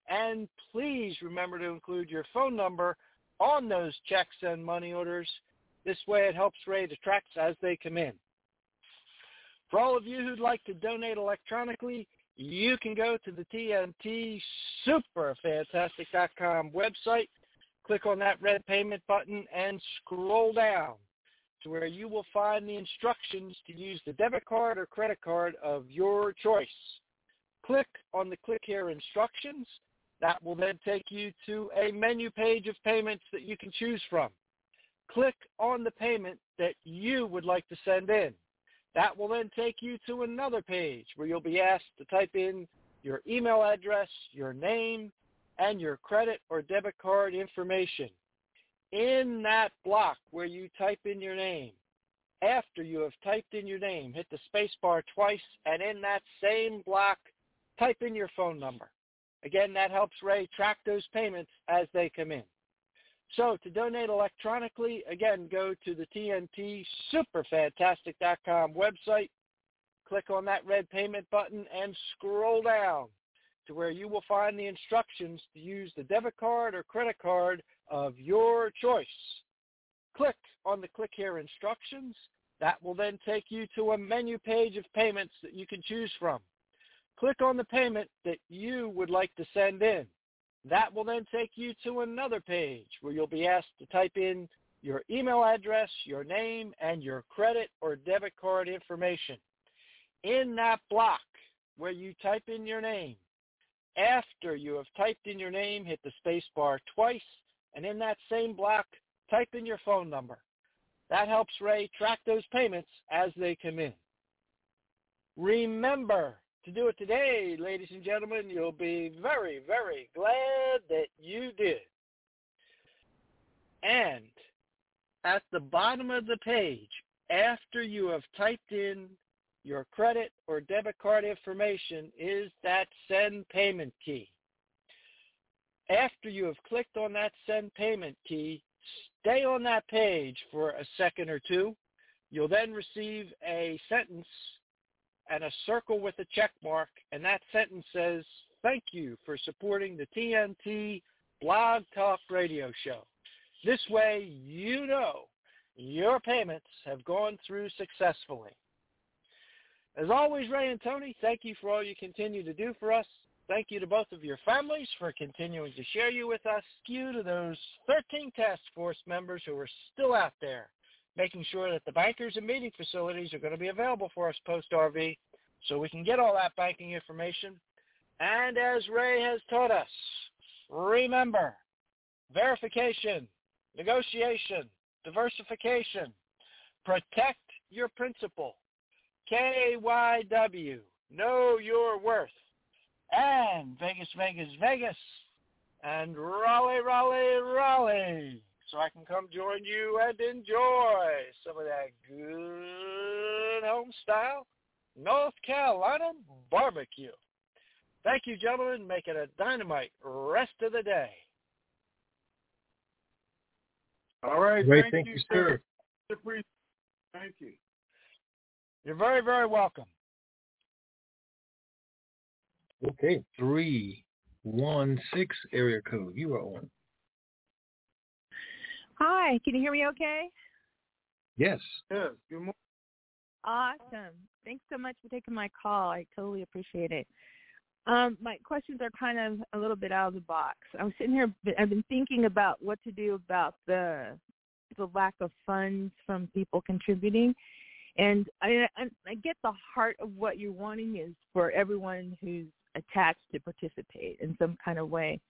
And please remember to include your phone number on those checks and money orders this way it helps Ray to tracks as they come in. For all of you who'd like to donate electronically, you can go to the TNT Superfantastic.com website, click on that red payment button, and scroll down where you will find the instructions to use the debit card or credit card of your choice. Click on the Click Here instructions. That will then take you to a menu page of payments that you can choose from click on the payment that you would like to send in. That will then take you to another page where you'll be asked to type in your email address, your name, and your credit or debit card information. In that block where you type in your name, after you have typed in your name, hit the space bar twice, and in that same block, type in your phone number. Again, that helps Ray track those payments as they come in. So to donate electronically, again, go to the TNT Superfantastic.com website, click on that red payment button, and scroll down to where you will find the instructions to use the debit card or credit card of your choice. Click on the Click Here instructions. That will then take you to a menu page of payments that you can choose from. Click on the payment that you would like to send in. That will then take you to another page where you'll be asked to type in your email address, your name, and your credit or debit card information. In that block where you type in your name, after you have typed in your name, hit the space bar twice, and in that same block, type in your phone number. That helps Ray track those payments as they come in. Remember, to do it today, ladies and gentlemen. You'll be very, very glad that you did. And at the bottom of the page, after you have typed in your credit or debit card information, is that send payment key. After you have clicked on that send payment key, stay on that page for a second or two. You'll then receive a sentence and a circle with a check mark, and that sentence says, thank you for supporting the TNT Blog Talk Radio Show. This way you know your payments have gone through successfully. As always, Ray and Tony, thank you for all you continue to do for us. Thank you to both of your families for continuing to share you with us. You to those 13 task force members who are still out there making sure that the bankers and meeting facilities are going to be available for us post-RV so we can get all that banking information. And as Ray has taught us, remember, verification, negotiation, diversification, protect your principal, KYW, know your worth, and Vegas, Vegas, Vegas, and Raleigh, Raleigh, Raleigh. so I can come join you and enjoy some of that good home style North Carolina barbecue. Thank you, gentlemen. Make it a dynamite rest of the day. All right. Great. Thank, thank you, you, sir. Thank you. You're very, very welcome. Okay, three one six area code. You are on. Hi, can you hear me okay? Yes. Yes. Good morning. Awesome. Thanks so much for taking my call. I totally appreciate it. Um, my questions are kind of a little bit out of the box. I was sitting here. I've been thinking about what to do about the the lack of funds from people contributing, and I, I, I get the heart of what you're wanting is for everyone who's attached to participate in some kind of way.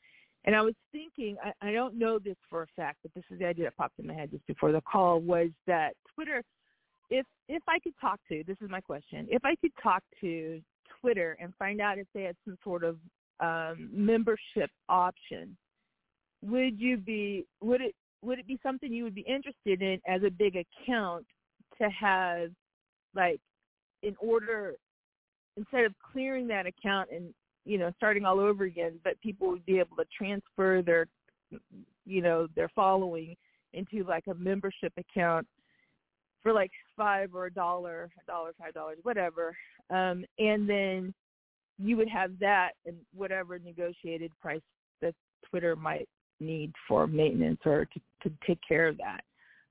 And I was thinking, I, I don't know this for a fact, but this is the idea that popped in my head just before the call was that Twitter, if if I could talk to, this is my question, if I could talk to Twitter and find out if they had some sort of um, membership option, would you be would it would it be something you would be interested in as a big account to have like in order instead of clearing that account and you know starting all over again but people would be able to transfer their you know their following into like a membership account for like five or a dollar a dollar five dollars whatever um and then you would have that and whatever negotiated price that twitter might need for maintenance or to, to take care of that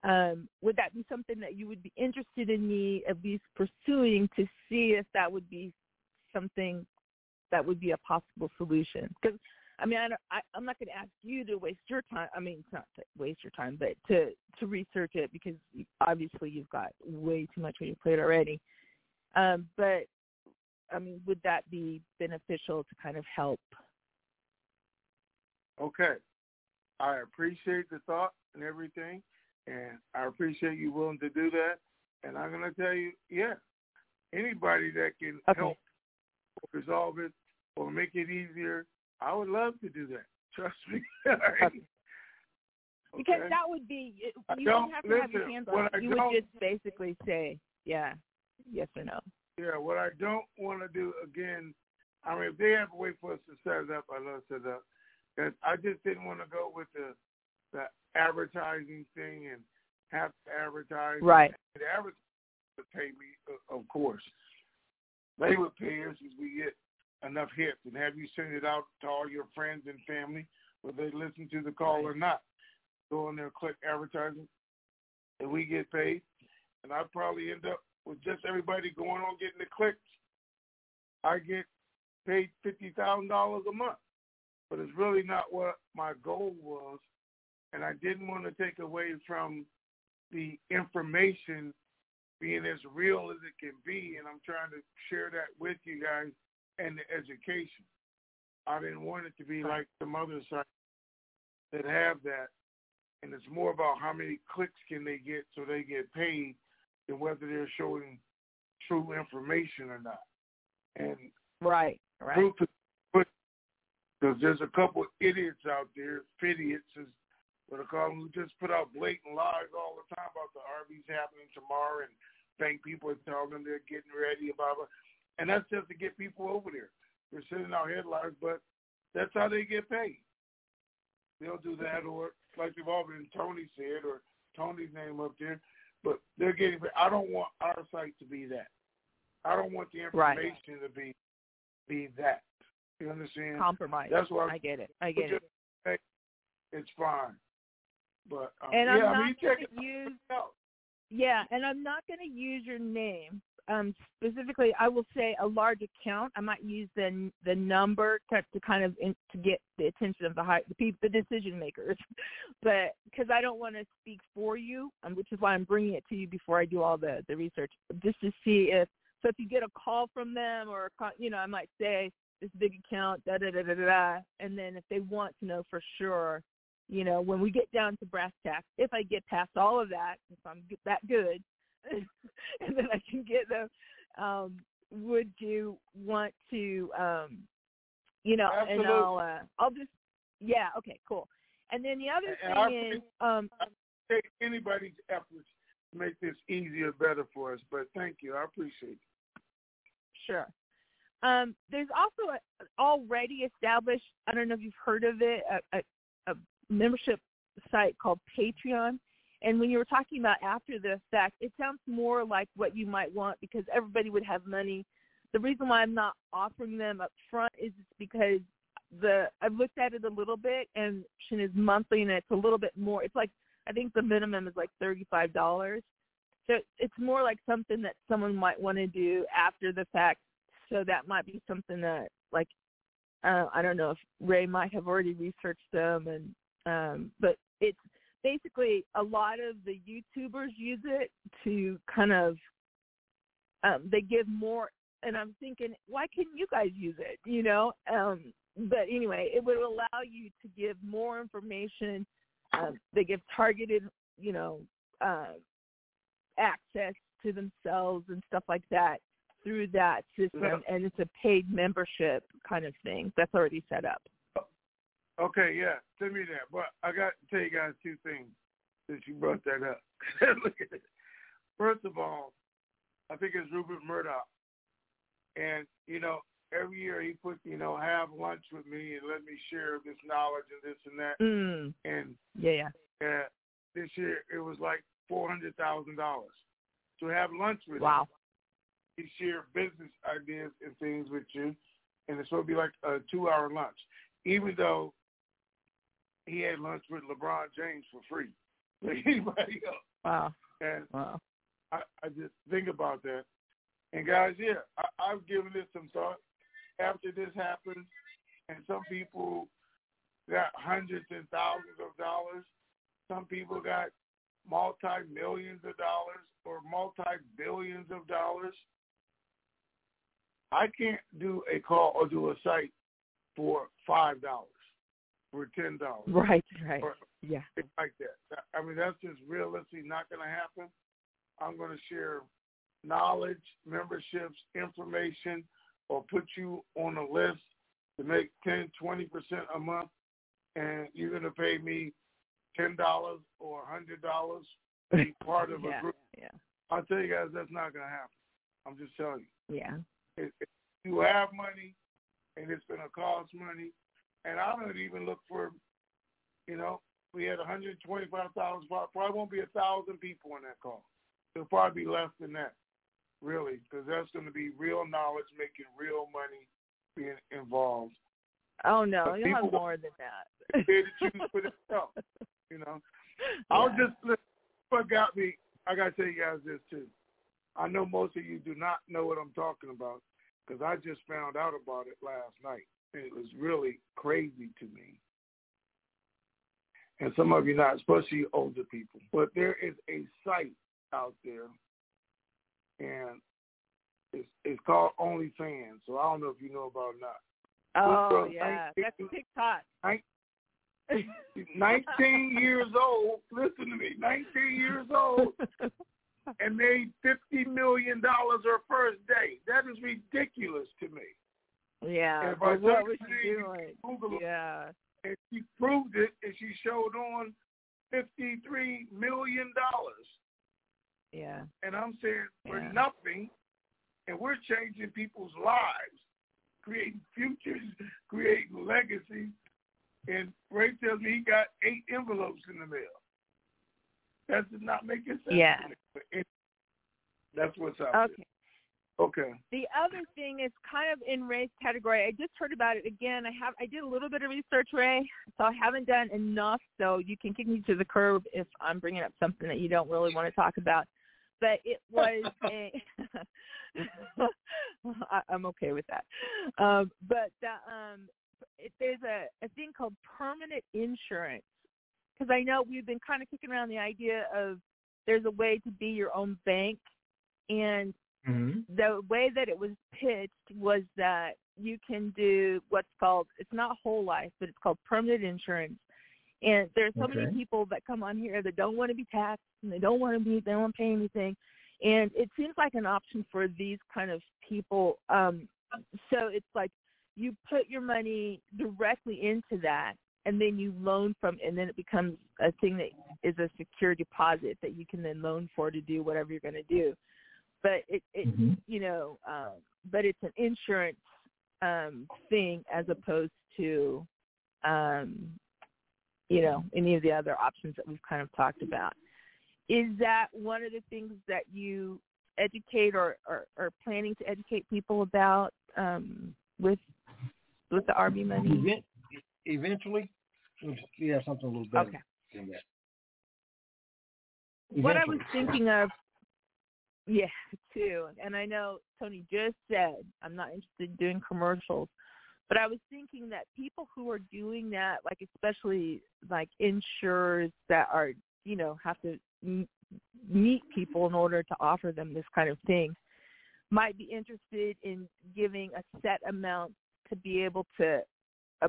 um, would that be something that you would be interested in me at least pursuing to see if that would be something that would be a possible solution? Because I mean, I, I'm not going to ask you to waste your time. I mean, it's not to waste your time, but to to research it because obviously you've got way too much on your plate already. Um, but I mean, would that be beneficial to kind of help? Okay, I appreciate the thought and everything and I appreciate you willing to do that. And I'm going to tell you, yeah, anybody that can okay. help resolve it or make it easier, I would love to do that. Trust me. okay. Because that would be you don't, don't have to listen, have your hands on it. You would just basically say, yeah, yes or no. Yeah, what I don't want to do again, I mean, if they have a way for us to set it up, I love to set it up. And I just didn't want to go with the the advertising thing and have to advertise. Right. The advertisers would pay me, uh, of course. They would pay us as we get enough hits and have you send it out to all your friends and family, whether they listen to the call right. or not. Go in there, click advertising, and we get paid. And I'd probably end up with just everybody going on getting the clicks. I get paid fifty thousand dollars a month, but it's really not what my goal was and I didn't want to take away from the information being as real as it can be, and I'm trying to share that with you guys and the education. I didn't want it to be like some other sites that have that, and it's more about how many clicks can they get so they get paid than whether they're showing true information or not. And right, right. Because there's a couple of idiots out there, idiots is what I call them, who just put out blatant lies all the time about the RVs happening tomorrow and bank people and tell them they're getting ready, and blah, blah. And that's just to get people over there. They're sending out headlines, but that's how they get paid. They'll do that, or like they've already Tony said, or Tony's name up there. But they're getting. Paid. I don't want our site to be that. I don't want the information right. to be be that. You understand? Compromise. That's why I get it. I get it. It's fine. But um, and yeah, I'm I not mean, going to use. Yeah, and I'm not going to use your name um, specifically. I will say a large account. I might use the the number to, to kind of in, to get the attention of the high the people, the decision makers, but because I don't want to speak for you, um, which is why I'm bringing it to you before I do all the the research, just to see if so if you get a call from them or you know I might say this big account da da da da da, and then if they want to know for sure you know, when we get down to brass tacks, if I get past all of that, if I'm that good, and then I can get them, um, would you want to, um, you know, Absolutely. and I'll, uh, I'll just, yeah, okay, cool. And then the other and thing I is, um, take anybody's efforts to make this easier, better for us. But thank you, I appreciate it. Sure. Um, there's also a, already established. I don't know if you've heard of it, a, a, a membership site called Patreon. And when you were talking about after the fact, it sounds more like what you might want because everybody would have money. The reason why I'm not offering them up front is because the I've looked at it a little bit and it is monthly and it's a little bit more. It's like I think the minimum is like thirty five dollars. So it's more like something that someone might want to do after the fact. So that might be something that like uh, I don't know if Ray might have already researched them and um but it's basically a lot of the YouTubers use it to kind of um they give more and I'm thinking why couldn't you guys use it you know? Um but anyway it would allow you to give more information. Um they give targeted you know uh access to themselves and stuff like that through that system Yeah. and it's a paid membership kind of thing that's already set up Okay, yeah, send me that. But I got to tell you guys two things since you brought that up. Look at. First of all, I think it's Rupert Murdoch, and you know, every year he put, you know, have lunch with me and let me share this knowledge and this and that. mm. And yeah yeah uh, this year it was like four hundred thousand dollars to have lunch with wow him. He share business ideas and things with you, and it's supposed to be like a two-hour lunch. Even though he had lunch with LeBron James for free, like anybody else. wow And wow I, I just think about that. And guys, yeah, I, I've given this some thought. After this happened, and some people got hundreds and thousands of dollars. Some people got multi millions of dollars or multi billions of dollars. I can't do a call or do a site for five dollars, for ten dollars, right right or yeah like that. I mean, that's just realistically not going to happen. I'm going to share knowledge, memberships, information, or put you on a list to make 10, 20% a month, and you're going to pay me $10 or a $100 to be part of yeah a group. yeah I'll tell you guys that's not going to happen. I'm just telling you. yeah If if you have money and it's going to cost money, and I don't even look for, you know, we had 125,000, probably won't be a thousand people on that call. It'll probably be less than that, really, because that's going to be real knowledge, making real money, being involved. oh no But you'll have more than that They to choose for themselves, you know. I'll just listen, what got me. I got to tell you guys this too. I know most of you do not know what I'm talking about because I just found out about it last night. It was really crazy to me. And some of you not, especially older people. But there is a site out there, and it's it's called OnlyFans. So I don't know if you know about it or not. oh girl, yeah nineteen- that's TikTok 19 years old. Listen to me. 19 years old and made fifty million dollars her first day. That is ridiculous to me. Yeah And I what was she doing yeah and she proved it, and she showed on fifty-three million dollars. yeah And I'm saying for Yeah. nothing, and we're changing people's lives, creating futures, creating legacies. And Ray tells me he got eight envelopes in the mail. That does not make sense. Yeah. to me. But it- that's what's up. okay. Okay. The other thing is kind of in Ray's category. I just heard about it again. I have I did a little bit of research, Ray, so I haven't done enough. So you can kick me to the curb if I'm bringing up something that you don't really want to talk about. But it was a. I, I'm okay with that. Um, but the, um, it, there's a, a thing called permanent insurance because I know we've been kind of kicking around the idea of there's a way to be your own bank and Mm-hmm. the way that it was pitched was that you can do what's called it's not whole life but it's called permanent insurance and there's so many people that come on here that don't want to be taxed and they don't want to be they don't want to pay anything and it seems like an option for these kind of people um so it's like you put your money directly into that and then you loan from, and then it becomes a thing that is a secure deposit that you can then loan for to do whatever you're going to do. But it, it mm-hmm. you know, um, but it's an insurance um, thing as opposed to, um, you know, any of the other options that we've kind of talked about. Is that one of the things that you educate or, or, or planning to educate people about um, with with the RV money? Eventually, we have something a little better okay. than that. Eventually. What I was thinking of, yeah, too, and I know Tony just said I'm not interested in doing commercials, but I was thinking that people who are doing that, like especially like insurers that are, you know, have to meet people in order to offer them this kind of thing, might be interested in giving a set amount to be able to uh,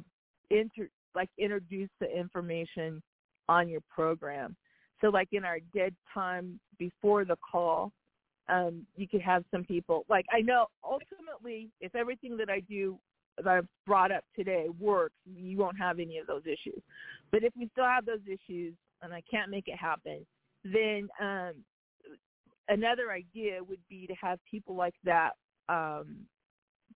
inter like introduce the information on your program. So like in our dead time before the call, um, you could have some people like I know ultimately if everything that I do that I've brought up today works, you won't have any of those issues. But if we still have those issues and I can't make it happen, then um, another idea would be to have people like that um,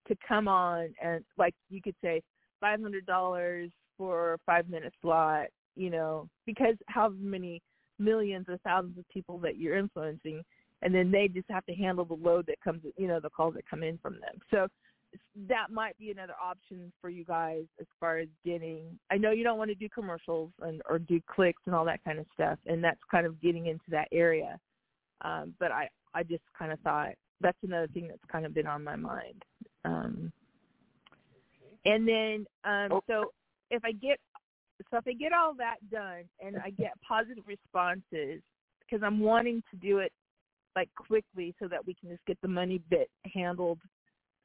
to come on and like you could say five hundred dollars for a five minute slot, you know, because how many millions or thousands of people that you're influencing and then they just have to handle the load that comes you know, the calls that come in from them. So that might be another option for you guys as far as getting I know you don't want to do commercials and or do clicks and all that kind of stuff and that's kind of getting into that area. Um, but I I just kind of thought that's another thing that's kind of been on my mind. Um, and then um, oh. so if I get so if I get all that done and I get positive responses because I'm wanting to do it like quickly so that we can just get the money bit handled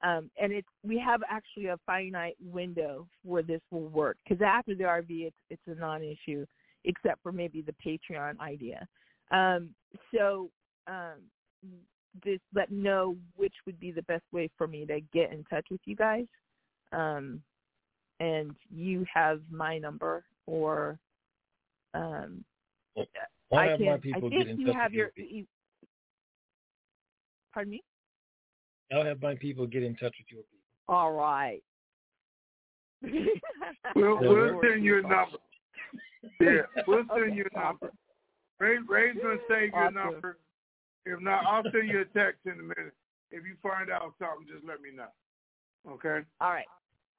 um, and it's we have actually a finite window where this will work because after the RV it's it's a non-issue except for maybe the Patreon idea. Um, so um, just let me know which would be the best way for me to get in touch with you guys. Um, and you have my number or um, I can. I think you have your. You, pardon me. I'll have my people get in touch with your people. All right. we'll, we'll send you a number. Yeah, we'll send okay. you a number. Ray, Ray's gonna save awesome. your number. If not, I'll send you a text in a minute. If you find out something, just let me know. Okay. All right.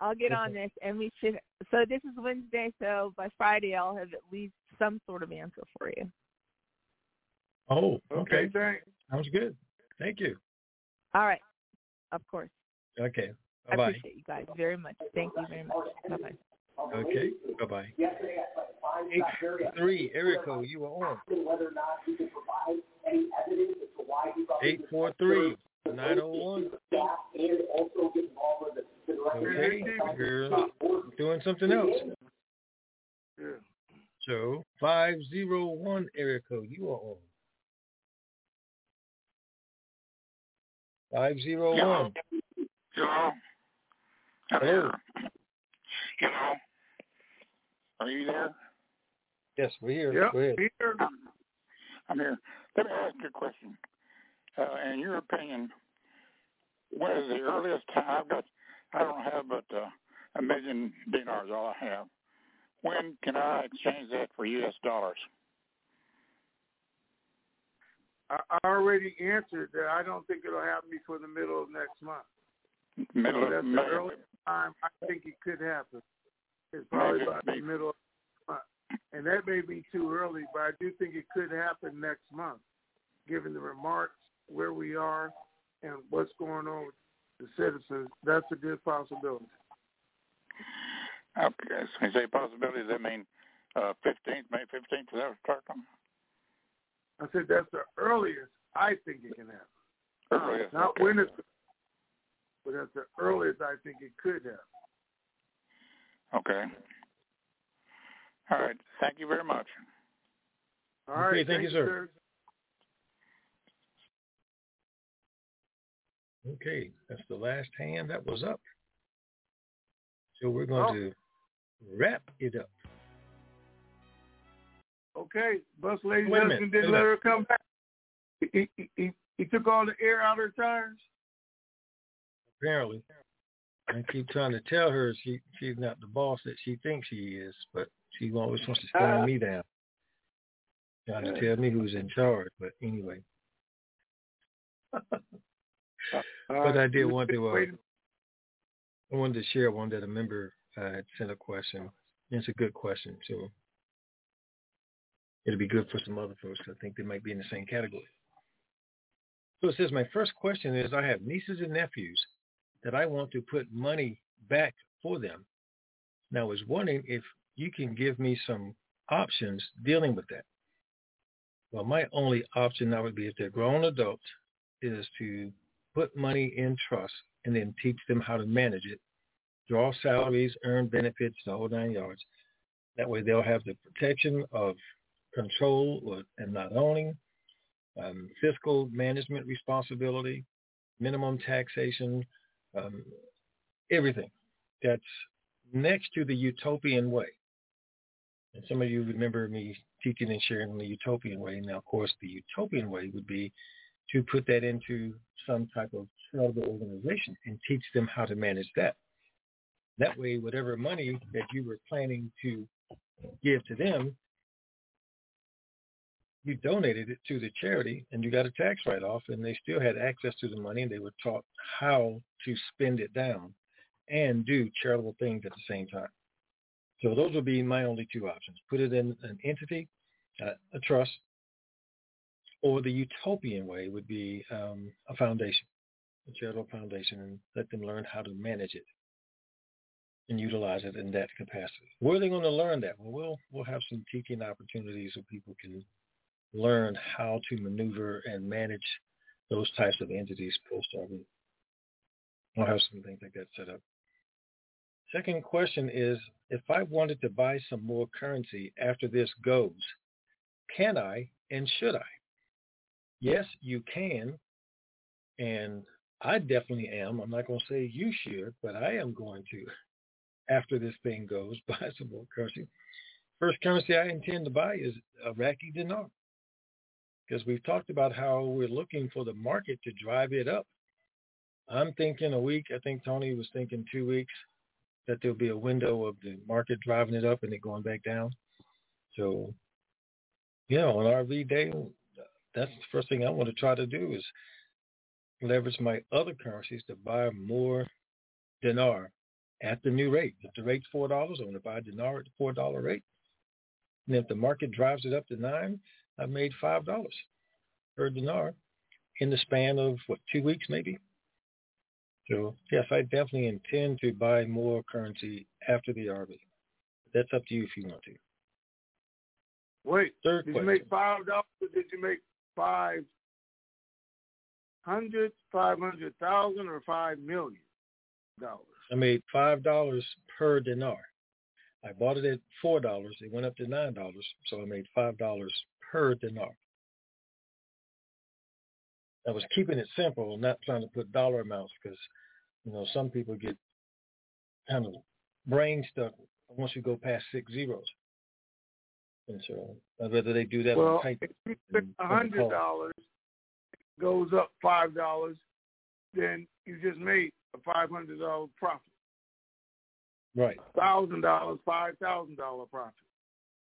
I'll get on this, and we should. So this is Wednesday, so by Friday I'll have at least some sort of answer for you. Oh, okay. okay thanks. Sounds good. Thank you. All right. Of course. Okay. Bye-bye. I appreciate you guys very much. Thank you very much. Bye-bye. Okay. Bye-bye. Eight three, Erico, you are on. Eight four three nine zero oh one. Okay, you're doing something else. So five zero one area code, you are on. Five zero one. Hello. Hello. Hello. Are you there? Yes, we're here. Yep, Go ahead. Here. I'm here. Let me ask you a question. Uh, in your opinion, what is the earliest time? I've got, I don't have but uh, a million dinars. All I have. When can I exchange that for U.S. dollars? I already answered that. I don't think it'll happen before the middle of next month. Middle so that's of the earliest time I think it could happen. It's probably about the middle of the month. And that may be too early, but I do think it could happen next month, given the remarks, where we are, and what's going on with the citizens. That's a good possibility. Okay, so you say possibility, does that mean uh, 15th, May 15th, is that what? I said that's the earliest I think it can happen. Oh, earliest. Uh, not okay. when it's, but that's the earliest I think it could happen. Okay. All right. Thank you very much. All right. Okay, thank, you, sir. Okay, that's the last hand that was up. So we're going oh. to wrap it up. Okay, bus lady's husband didn't let her come back. He, he, he, he took all the air out of her tires. Apparently, I keep trying to tell her she she's not the boss that she thinks she is, but she always wants to stand uh, me down, trying to tell me who's in charge. But anyway, uh, but I did want to. Uh, I wanted to share one that a member uh, had sent a question. It's a good question, so it'll be good for some other folks. I think they might be in the same category. So it says, my first question is, I have nieces and nephews that I want to put money back for them. Now, I was wondering if you can give me some options dealing with that. Well, my only option now would be if they're grown adults is to put money in trust and then teach them how to manage it, draw salaries, earn benefits, the whole nine yards. That way they'll have the protection of control and not owning, um, fiscal management responsibility, minimum taxation, um, everything that's next to the utopian way. And some of you remember me teaching and sharing the utopian way. Now, of course, the utopian way would be to put that into some type of charitable organization and teach them how to manage that. That way, whatever money that you were planning to give to them, you donated it to the charity and you got a tax write-off and they still had access to the money and they were taught how to spend it down and do charitable things at the same time. So those would be my only two options. Put it in an entity, uh, a trust, or the utopian way would be um, a foundation, a charitable foundation, and let them learn how to manage it and utilize it in that capacity. Where are they going to learn that? Well, we'll we'll have some teaching opportunities so people can learn how to maneuver and manage those types of entities post-RV. Um, I'll have some things like that set up. Second question is, if I wanted to buy some more currency after this goes, can I and should I? Yes, you can, and I definitely am. I'm not going to say you should, but I am going to, after this thing goes, buy some more currency. First currency I intend to buy is Iraqi dinar because we've talked about how we're looking for the market to drive it up. I'm thinking a week. I think Tony was thinking two weeks that there'll be a window of the market driving it up and it going back down. So, yeah, on RV day, that's the first thing I want to try to do is leverage my other currencies to buy more dinar at the new rate. If the rate's four dollars, I'm going to buy dinar at the four dollar rate. And if the market drives it up to nine, I made five dollars per dinar in the span of what two weeks maybe. So yes, I definitely intend to buy more currency after the RV. That's up to you if you want to. Wait, Third did question. you make five dollars? Did you make five hundred, five hundred thousand, or five million dollars? I made five dollars per dinar. I bought it at four dollars. It went up to nine dollars, so I made five dollars per dinar. I was keeping it simple, not trying to put dollar amounts because, you know, some people get kind of brain stuck once you go past six zeros. And so I'd rather they do that well, on type. if you spend a hundred dollars, goes up five dollars, then you just made a five hundred dollar profit. Right. Thousand dollars, five thousand dollar profit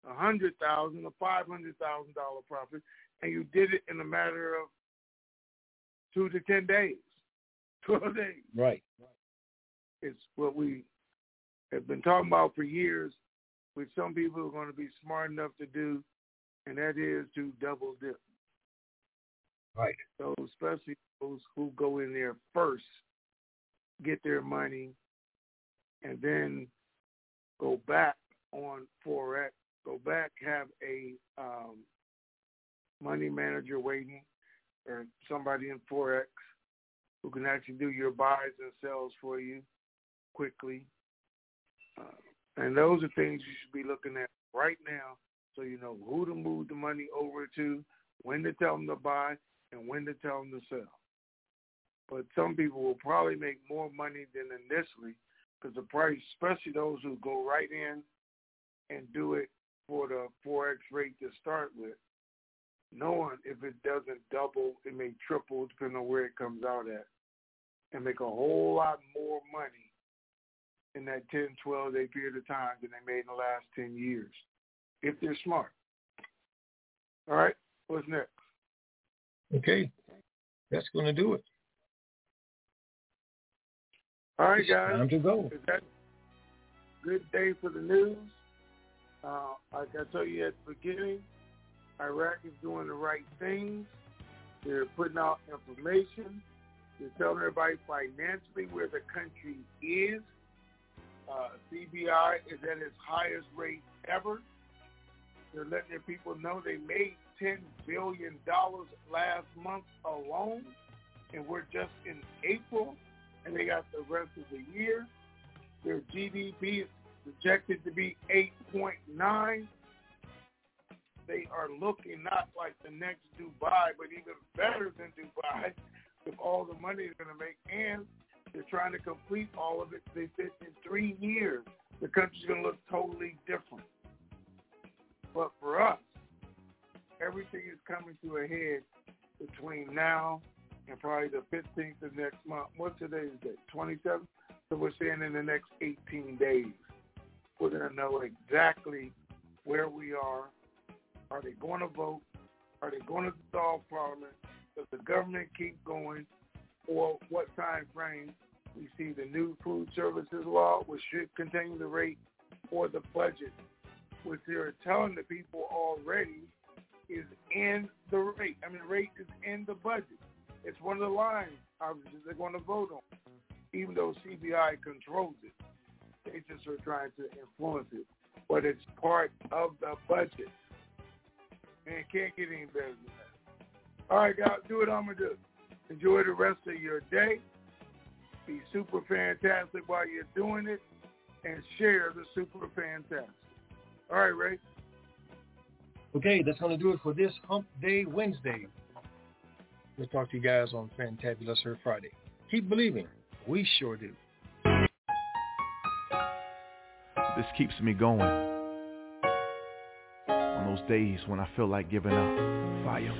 a hundred thousand or five hundred thousand dollar profit, and you did it in a matter of two to ten days, twelve days. Right. It's what we have been talking about for years, which some people are going to be smart enough to do, and that is to double dip. Right. So especially those who go in there first, get their money, and then go back on forex go back, have a um, money manager waiting or somebody in Forex who can actually do your buys and sells for you quickly. Uh, and those are things you should be looking at right now so you know who to move the money over to, when to tell them to buy, and when to tell them to sell. But some people will probably make more money than initially because the price, especially those who go right in and do it for the forex rate to start with, knowing if it doesn't double, it may triple depending on where it comes out at, and make a whole lot more money in that 10, 12 day period of time than they made in the last 10 years, if they're smart. All right, what's next? Okay, that's going to do it. All right, guys. Time to go. Is that good day for the news? Uh, like I told you at the beginning, Iraq is doing the right things. They're putting out information. They're telling everybody financially where the country is. Uh, CBI is at its highest rate ever. They're letting their people know they made $10 billion last month alone, and we're just in April, and they got the rest of the year. Their GDP is projected to be 8.9. They are looking not like the next Dubai, but even better than Dubai with all the money they're going to make. And they're trying to complete all of it. They said in three years, the country's going to look totally different. But for us, everything is coming to a head between now and probably the 15th of next month. What's today's date? 27th? So we're saying in the next 18 days, we're going to know exactly where we are. Are they going to vote? Are they going to dissolve Parliament? Does the government keep going? Or what time frame we see the new food security law, which should continue the rate, or the budget, which they're telling the people already is in the rate. I mean, the rate is in the budget. It's one of the lines, obviously, they're going to vote on, even though CBI controls it. They just are trying to influence it. But it's part of the budget. And it can't get any better than that. All right, guys, do what I'm going to do. Enjoy the rest of your day. Be super fantastic while you're doing it. And share the super fantastic. All right, Ray. Okay, that's going to do it for this Hump Day Wednesday. We'll talk to you guys on Fantabulous Her Friday. Keep believing. We sure do. This keeps me going. On those days when I feel like giving up. Fire.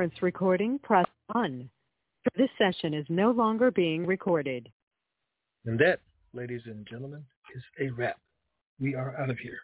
conference recording, press 1. This session is no longer being recorded. And that, ladies and gentlemen, is a wrap. We are out of here.